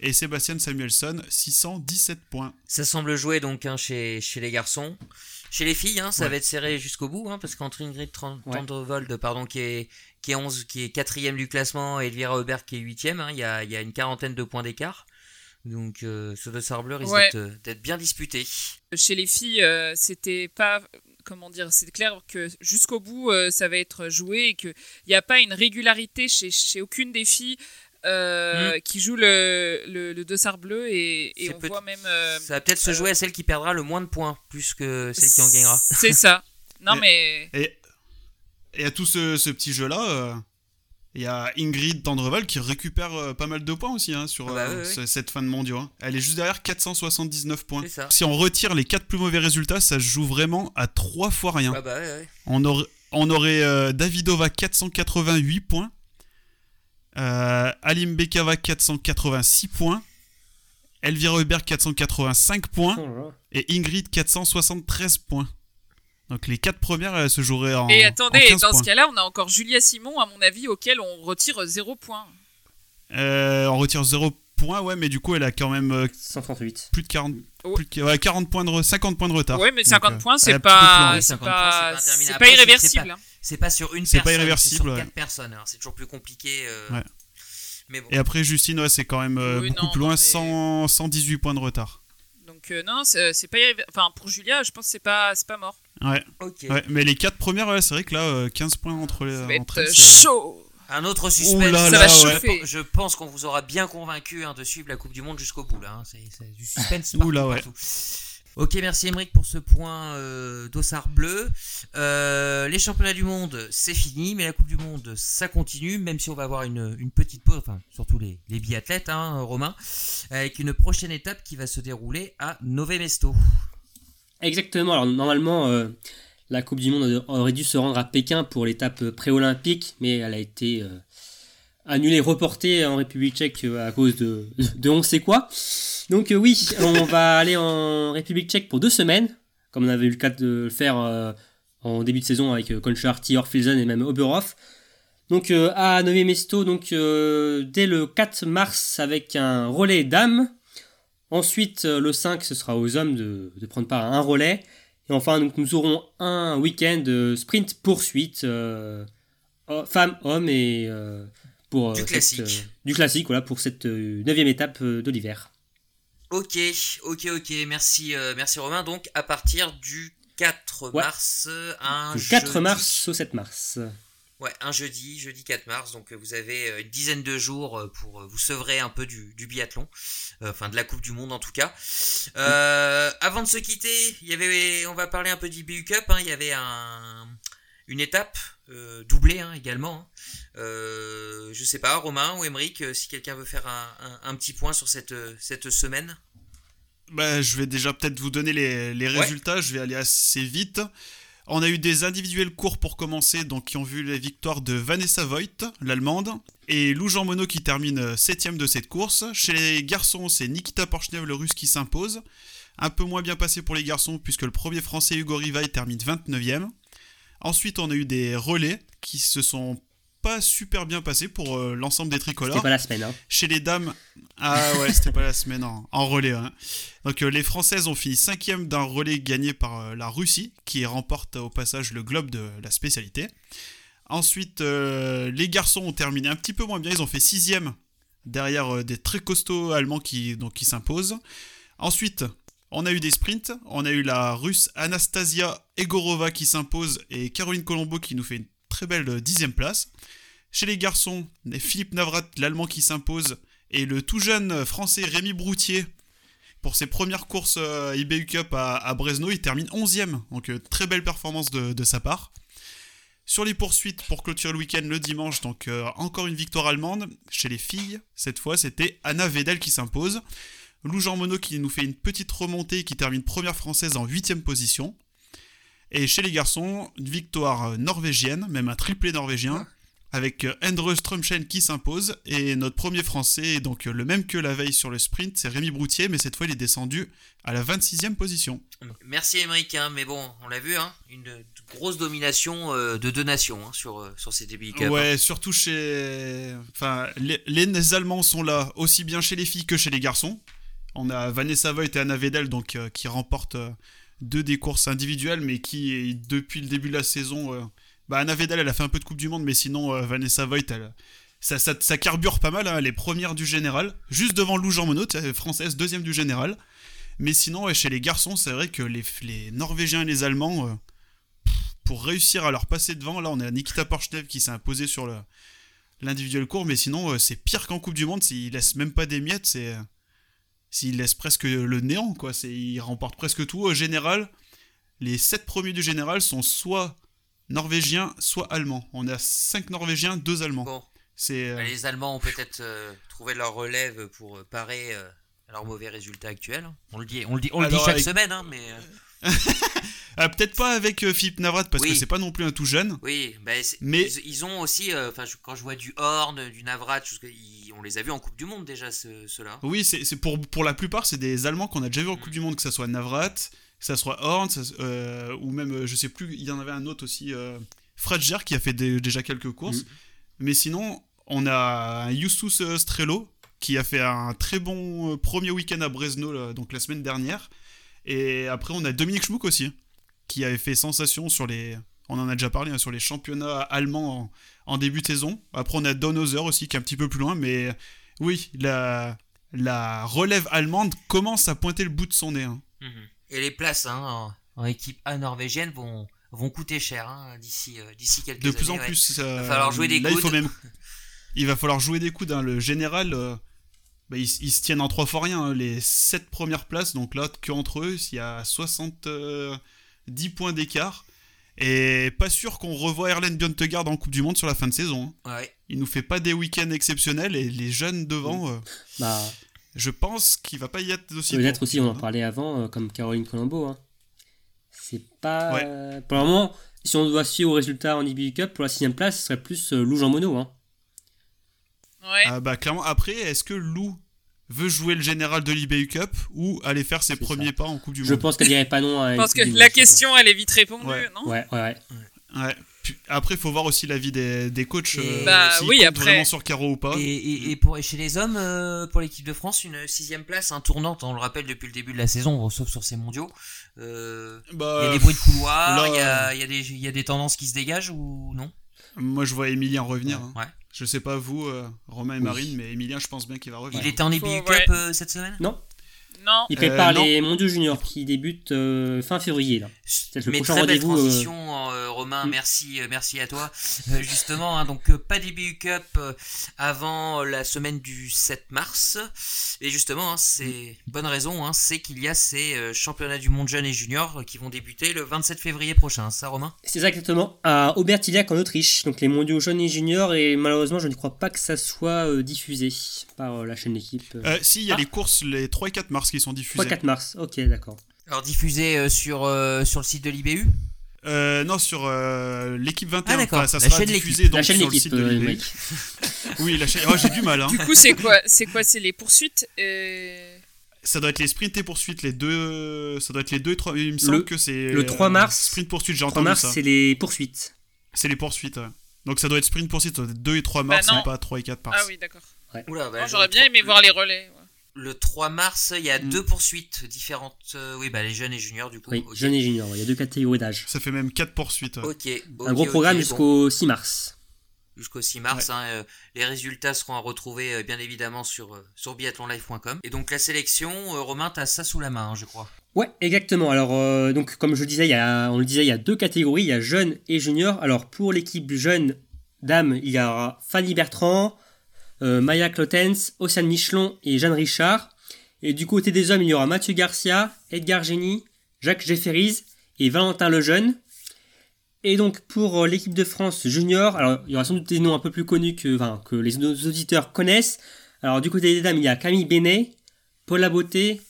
et Sébastien Samuelson 617 points. Ça semble jouer donc hein, chez, chez les garçons. Chez les filles, hein, ça va être serré jusqu'au bout, hein, parce qu'entre Ingrid Tandrevold, pardon, qui est, qui est 11, qui est quatrième du classement, et Elvira Aubert qui est huitième, il y, a, y a une quarantaine de points d'écart. Donc euh, ce dossard bleu risque euh, d'être bien disputé. Chez les filles, euh, c'était pas comment dire, c'est clair que jusqu'au bout, ça va être joué et qu'il n'y a pas une régularité chez, chez aucune des filles. Euh, hmm. qui joue le, le, le dossard bleu et, et on voit même. Euh, ça va peut-être se jouer à celle qui perdra le moins de points plus que celle qui en gagnera. C'est ça. Non mais. Et, et à tout ce, ce petit jeu là. Euh, il y a Ingrid Tendreval qui récupère pas mal de points aussi hein, sur ah bah cette fin de mondiaux. Hein. Elle est juste derrière 479 points. Si on retire les 4 plus mauvais résultats, ça se joue vraiment à 3 fois rien. Ah bah on, aurait, on aurait Davidova 488 points. Euh, Alim Bekava 486 points. Elvira Hubert 485 points. Et Ingrid 473 points. Donc les quatre premières elles se joueraient en. Et attendez, dans ce cas-là, on a encore Julia Simon, à mon avis, auquel on retire 0 points. Euh, on retire 0 points, ouais, mais du coup, elle a quand même. 138. Euh, plus de 40. ouais, 40 points de, 50 points de retard. Ouais, mais 50 points, c'est pas, c'est pas, pas, irréversible. C'est pas, sur une personne, pas irréversible, 4 personnes. C'est toujours plus compliqué. Ouais. Et après, Justine, ouais, c'est quand même euh, beaucoup plus loin, 118 points de retard. Donc, euh, non, c'est pas. Enfin, pour Julia, je pense que c'est pas, pas mort. Ouais. ouais. Mais les 4 premières, ouais, c'est vrai que là, 15 euh, points entre les. Ça va être chaud Un autre suspense. Là Ça là, va ouais. chauffer. Je pense qu'on vous aura bien convaincu hein, de suivre la Coupe du Monde jusqu'au bout là. hein. C'est du suspense Ouh partout, là, ouais. partout. Ok, merci Emeric pour ce point euh, d'ossard bleu. Euh, les championnats du monde, c'est fini, mais la Coupe du Monde, ça continue, même si on va avoir une, petite pause, enfin surtout les, biathlètes, hein, Romain, avec une prochaine étape qui va se dérouler à Nové Mesto. Exactement. Alors normalement, euh, la Coupe du Monde aurait dû se rendre à Pékin pour l'étape pré-olympique, mais elle a été annulée, reportée en République tchèque euh, à cause de, de on sait quoi. Donc euh, oui, on va aller en République tchèque pour deux semaines, comme on avait eu le cas de le faire euh, en début de saison avec euh, Concharty, Orfilsen et même Oberhof. Donc à Nové Mesto, donc dès le 4 mars avec un relais dames. Ensuite, le 5, ce sera aux hommes de, de prendre part à un relais. Et enfin, nous aurons un week-end sprint poursuite, femmes, hommes et pour Du euh, classique. euh, du classique, voilà, pour cette euh, neuvième étape euh, de l'hiver. Ok, ok, ok, merci, euh, merci Romain. Donc à partir du 4 Ouais. mars, euh, un Du 4 jeudi. mars au 7 mars. Ouais, un jeudi, jeudi 4 mars. Donc euh, vous avez euh, une dizaine de jours euh, pour euh, vous sevrer un peu du, du biathlon, Euh, enfin de la Coupe du Monde en tout cas. Euh, avant de se quitter, il y avait, on va parler un peu d'IBU Cup. hein. il y avait un, une étape euh, doublée hein, également. hein. Euh, je sais pas, Romain ou Emeric, euh, si quelqu'un veut faire un, un- un petit point sur cette, euh, cette semaine. Bah, je vais déjà peut-être vous donner les, les Ouais. résultats, je vais aller assez vite. On a eu des individuels courts pour commencer, donc qui ont vu les victoires de Vanessa Voigt, l'allemande, et Lou Jean Monod qui termine 7ème de cette course. Chez les garçons, c'est Nikita Porchnev, le russe, qui s'impose. Un peu moins bien passé pour les garçons, puisque le premier français Hugo Rivail termine 29ème. Ensuite, on a eu des relais qui se sont pas super bien passés pour euh, l'ensemble des C'était tricolores. pas la semaine. Hein. Chez les dames, ah ouais, c'était pas la semaine en, en relais. hein. Donc euh, les Françaises ont fini cinquième d'un relais gagné par euh, la Russie, qui remporte au passage le globe de la spécialité. Ensuite, les garçons ont terminé un petit peu moins bien, ils ont fait sixième derrière des très costauds allemands qui, donc, qui s'imposent. Ensuite, on a eu des sprints, on a eu la russe Anastasia Egorova qui s'impose et Caroline Colombo qui nous fait une très belle dixième place. Chez les garçons, Philippe Navrat, l'allemand qui s'impose, et le tout jeune français Rémi Broutier pour ses premières courses euh, IBU Cup à, Bresno, il termine 11ème. Donc euh, très belle performance de, de sa part. Sur les poursuites pour clôturer le week-end le dimanche, donc euh, encore une victoire allemande chez les filles. Cette fois, c'était Anna Vedel qui s'impose. Lou Jean Monod qui nous fait une petite remontée et qui termine première française en 8ème position. Et chez les garçons, une victoire euh, norvégienne, même un triplé norvégien, avec euh, Endre Strømschen qui s'impose. Et notre premier français, donc euh, le même que la veille sur le sprint, c'est Rémi Broutier, mais cette fois il est descendu à la 26e position. Merci Emeric, hein, mais bon, on l'a vu, hein, une grosse domination euh, de deux nations hein, sur, euh, sur ces débits hein. Ouais, surtout chez. Enfin, les, les Allemands sont là, aussi bien chez les filles que chez les garçons. On a Vanessa Voigt et Anna Vedel euh, qui remportent euh, deux des courses individuelles, mais qui, depuis le début de la saison. euh, bah, Anna Vedel, elle a fait un peu de Coupe du Monde, mais sinon, Vanessa Voigt, elle, ça, ça, ça carbure pas mal. hein, elle est première du général, juste devant Lou Jean Monod, française, deuxième du général. Mais sinon, chez les garçons, c'est vrai que les, les Norvégiens et les Allemands, pour réussir à leur passer devant, là, on a Nikita Porchnev qui s'est imposé sur l'individuel court, mais sinon, c'est pire qu'en Coupe du Monde. S'il laisse même pas des miettes, c'est. S'il laisse presque le néant, quoi. C'est, il remporte presque tout. Au général, les 7 premiers du général sont soit norvégiens, soit allemands. On a 5 norvégiens, 2 allemands. Bon, C'est. euh, les Allemands ont peut-être euh, trouvé leur relève pour euh, parer euh, à leurs mauvais résultats actuels. On le dit, on le dit, on le dit chaque avec- semaine, hein, mais ah, peut-être pas avec Philippe Navrat, parce Oui. que c'est pas non plus un tout jeune. oui, bah, c'est- Mais- ils, ils ont aussi, enfin, quand je vois du Horn, du Navrat, ils- on les a vus en Coupe du Monde déjà, ce- ceux-là. Oui, c'est pour, pour la plupart, c'est des Allemands qu'on a déjà vu en Mm. Coupe du Monde, que ça soit Navrat, que ça soit Horn, euh, ou même, euh, je sais plus, il y en avait un autre aussi, euh, qui a fait des- déjà quelques courses. Mm. Mais sinon, on a un Justus euh, Strelo, qui a fait un très bon premier week-end à Bresno, donc la semaine dernière. Et après, on a Dominique Schmuck aussi, qui avait fait sensation sur les. On en a déjà parlé, hein, sur les championnats allemands en, en début de saison. Après, on a Donhauser aussi, qui est un petit peu plus loin, mais oui, la, la relève allemande commence à pointer le bout de son nez. hein. Mhm. Et les places hein, en, en équipe A norvégienne vont vont coûter cher d'ici euh, d'ici quelques De années. plus en ouais. plus. euh, va falloir jouer des là, il faut coudes. même. Il va falloir jouer des coudes. Le général, euh, bah, ils, ils se tiennent en trois fois rien. hein. Les sept premières places, donc là, que entre eux, il y a 70 points d'écart. Et pas sûr qu'on revoit Erlen Bjørntegard en Coupe du Monde sur la fin de saison. hein. Ouais. Il nous fait pas des week-ends exceptionnels et les jeunes devant, euh, Bah, je pense qu'il va pas y être aussi. peut-être bon. aussi, on en parlait avant, euh, comme Caroline Colombo. Hein. C'est pas. Ouais. euh, Pour le moment, si on doit suivre au résultat en IBU Cup, pour la sixième place, ce serait plus euh, Lou Jean Monod. Hein. Ouais. Ah bah clairement. Après, est-ce que Lou veut jouer le général de l'IBU Cup ou aller faire ses premiers pas en Coupe du Je Monde pense qu'elle dirait pas non à Je pense que Monde, la je question, elle est vite répondue, Ouais. non Ouais, ouais, ouais. Après, il faut voir aussi l'avis des, des coachs. Et- euh, Bah oui, après- vraiment sur Caro ou pas. Et, et, et pour et chez les hommes, euh, pour l'équipe de France, une sixième place, un tournante. On le rappelle depuis le début de la saison, sauf sur ces mondiaux. Euh, Il Bah, y a des bruits de couloir, là, il y, a, il y, a des- il y a des tendances qui se dégagent ou non? Moi, je vois Emilien revenir. hein. Ouais. Je sais pas vous, euh, Romain et Oui. Marine, mais Emilien, je pense bien qu'il va revenir. Il était en Cup euh, cette semaine? Non, Non. il Euh, prépare non. les mondiaux juniors qui débutent euh, fin février. Là. C'est le Mais très belle euh, transition, euh, Romain. Mm. Merci, euh, merci à toi. Euh, justement, hein, donc euh, pas d'IBU Cup euh, avant la semaine du 7 mars. Et justement, hein, c'est bonne raison. Hein, c'est qu'il y a ces euh, championnats du monde jeunes et juniors euh, qui vont débuter le 27 février prochain. Ça, Romain? C'est ça exactement, à Aubertillac en Autriche, donc les mondiaux jeunes et juniors, et malheureusement je ne crois pas que ça soit euh, diffusé par euh, la chaîne d'équipe. Euh, Euh, si, il y a Ah. les courses les 3 et 4 mars qui sont diffusées. 3-4 mars, ok d'accord. Alors diffusé euh, sur euh, sur le site de l'IBU. Euh, non, sur euh, l'équipe 21. Ah, d'accord. Enfin, ça La sera chaîne diffusé donc la chaîne sur le site de euh, l'IBU. Mike. Oui, la chaîne. Oh, j'ai du mal. Hein. Du coup, c'est quoi C'est quoi C'est les poursuites euh, Ça doit être les sprints et poursuites, les deux. Ça doit être les deux et trois. Il me semble Le- que c'est. le 3 mars- Sprint poursuite, j'ai 3 entendu mars ça. c'est les poursuites. C'est les poursuites. ouais. Donc ça doit être sprint poursuite, ça doit être 2 et 3 mars, Bah non. et pas 3 et 4 mars. Ah oui, d'accord. Oula, bah, J'aurais bien 3 aimé voir les relais. Le 3 mars, il y a Mm. deux poursuites différentes. euh, oui, bah les jeunes et juniors du coup. Oui, jeunes et juniors, il y a deux catégories d'âge. Ça fait même 4 poursuites. ouais. Ok. Un gros programme jusqu'au 6 mars. jusqu'au 6 mars. hein, euh, les résultats seront à retrouver euh, bien évidemment sur, euh, sur biathlonlive.com. Et donc la sélection, euh, Romain, t'as ça sous la main, hein, je crois. Ouais, exactement. Alors, euh, donc, comme je le disais, il y a, on le disait, il y a deux catégories, il y a jeunes et juniors. Alors, pour l'équipe jeune dame, il y aura Fanny Bertrand, euh, Maya Clotens, Océane Michelon et Jeanne Richard. Et du côté des hommes, il y aura Mathieu Garcia, Edgar Génie, Jacques Jefferies et Valentin Lejeune. Et donc, pour euh, l'équipe de France junior, alors, il y aura sans doute des noms un peu plus connus que, les auditeurs connaissent. Alors, du côté des dames, il y a Camille Benet, Paula Beauté,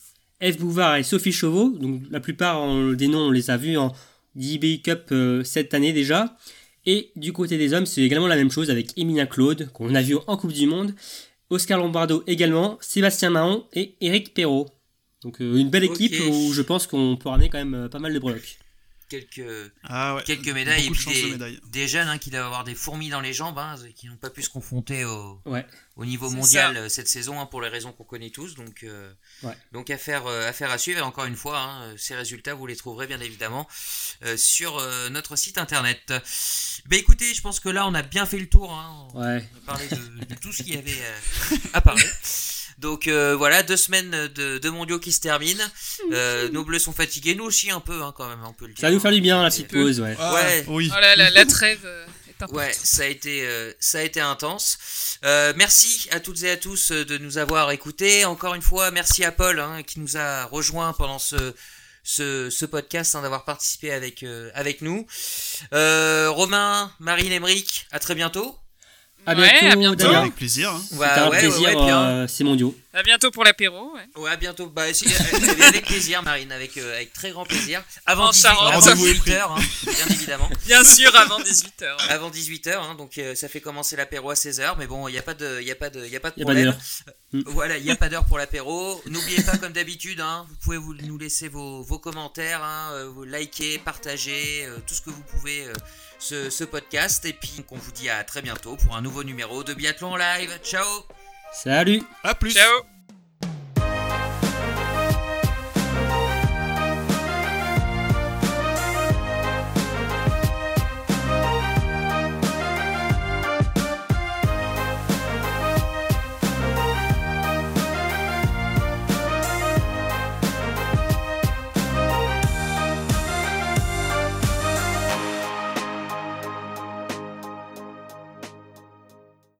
Eve Bouvard et Sophie Chauveau. Donc la plupart on- des noms, on les a vus en DBI Cup euh, cette année déjà. Et du côté des hommes, c'est également la même chose avec Emilien Claude, qu'on a vu en Coupe du Monde, Oscar Lombardo également, Sébastien Mahon et Eric Perrault. Donc euh, une belle équipe où je pense qu'on peut ramener quand même euh, pas mal de breloques. Quelques, Ah ouais. quelques médailles et puis de des, médailles. des jeunes hein, qui doivent avoir des fourmis dans les jambes, hein, qui n'ont pas pu se confronter au, Ouais. au niveau mondial ça. euh, cette saison hein, pour les raisons qu'on connaît tous. Donc, euh, Ouais. donc affaire, euh, affaire à suivre. Et encore une fois, hein, ces résultats, vous les trouverez bien évidemment euh, sur euh, notre site internet. Bah écoutez, je pense que là, on a bien fait le tour. hein. Ouais. On a parlé de, de tout ce qu'il y avait euh, à parler. Donc euh, voilà, deux semaines de, de mondiaux qui se terminent. Euh, nos bleus sont fatigués, nous aussi un peu hein, quand même, on peut le dire. Ça va nous faire du bien la Et- petite pause, ouais. Ah, Ouais. Oui. Oh là là, la trêve euh, est importante. Ouais, ça a été, euh, ça a été intense. Euh, merci à toutes et à tous de nous avoir écoutés. Encore une fois, merci à Paul hein, qui nous a rejoint pendant ce, ce, ce podcast, hein, d'avoir participé avec, euh, avec nous. Euh, Romain, Marine, Emeric, à très bientôt. À Ouais, bientôt, à bientôt. Avec plaisir. hein. Ouais, C'était un ouais, plaisir, ouais, ouais, euh, ces mondiaux. À bientôt pour l'apéro. ouais. Ouais, à bientôt. Bah, si, euh, avec plaisir, Marine, avec, euh, avec très grand plaisir. Avant En 18, Charente. avant Rendez-vous est 18 pris. heures, hein, bien évidemment. Bien sûr, avant 18h. Avant 18h, donc euh, ça fait commencer l'apéro à 16h, mais bon, il n'y a pas de, y a pas de, y a pas de Y a pas problème. d'heure. Euh, Voilà, il n'y a pas d'heure pour l'apéro. N'oubliez pas, comme d'habitude, hein, vous pouvez vous, nous laisser vos, vos commentaires, hein, euh, vous liker, partager, euh, tout ce que vous pouvez euh, ce, ce podcast. Et puis, donc, on vous dit à très bientôt pour un nouveau numéro de Biathlon Live. Ciao Salut À plus. Ciao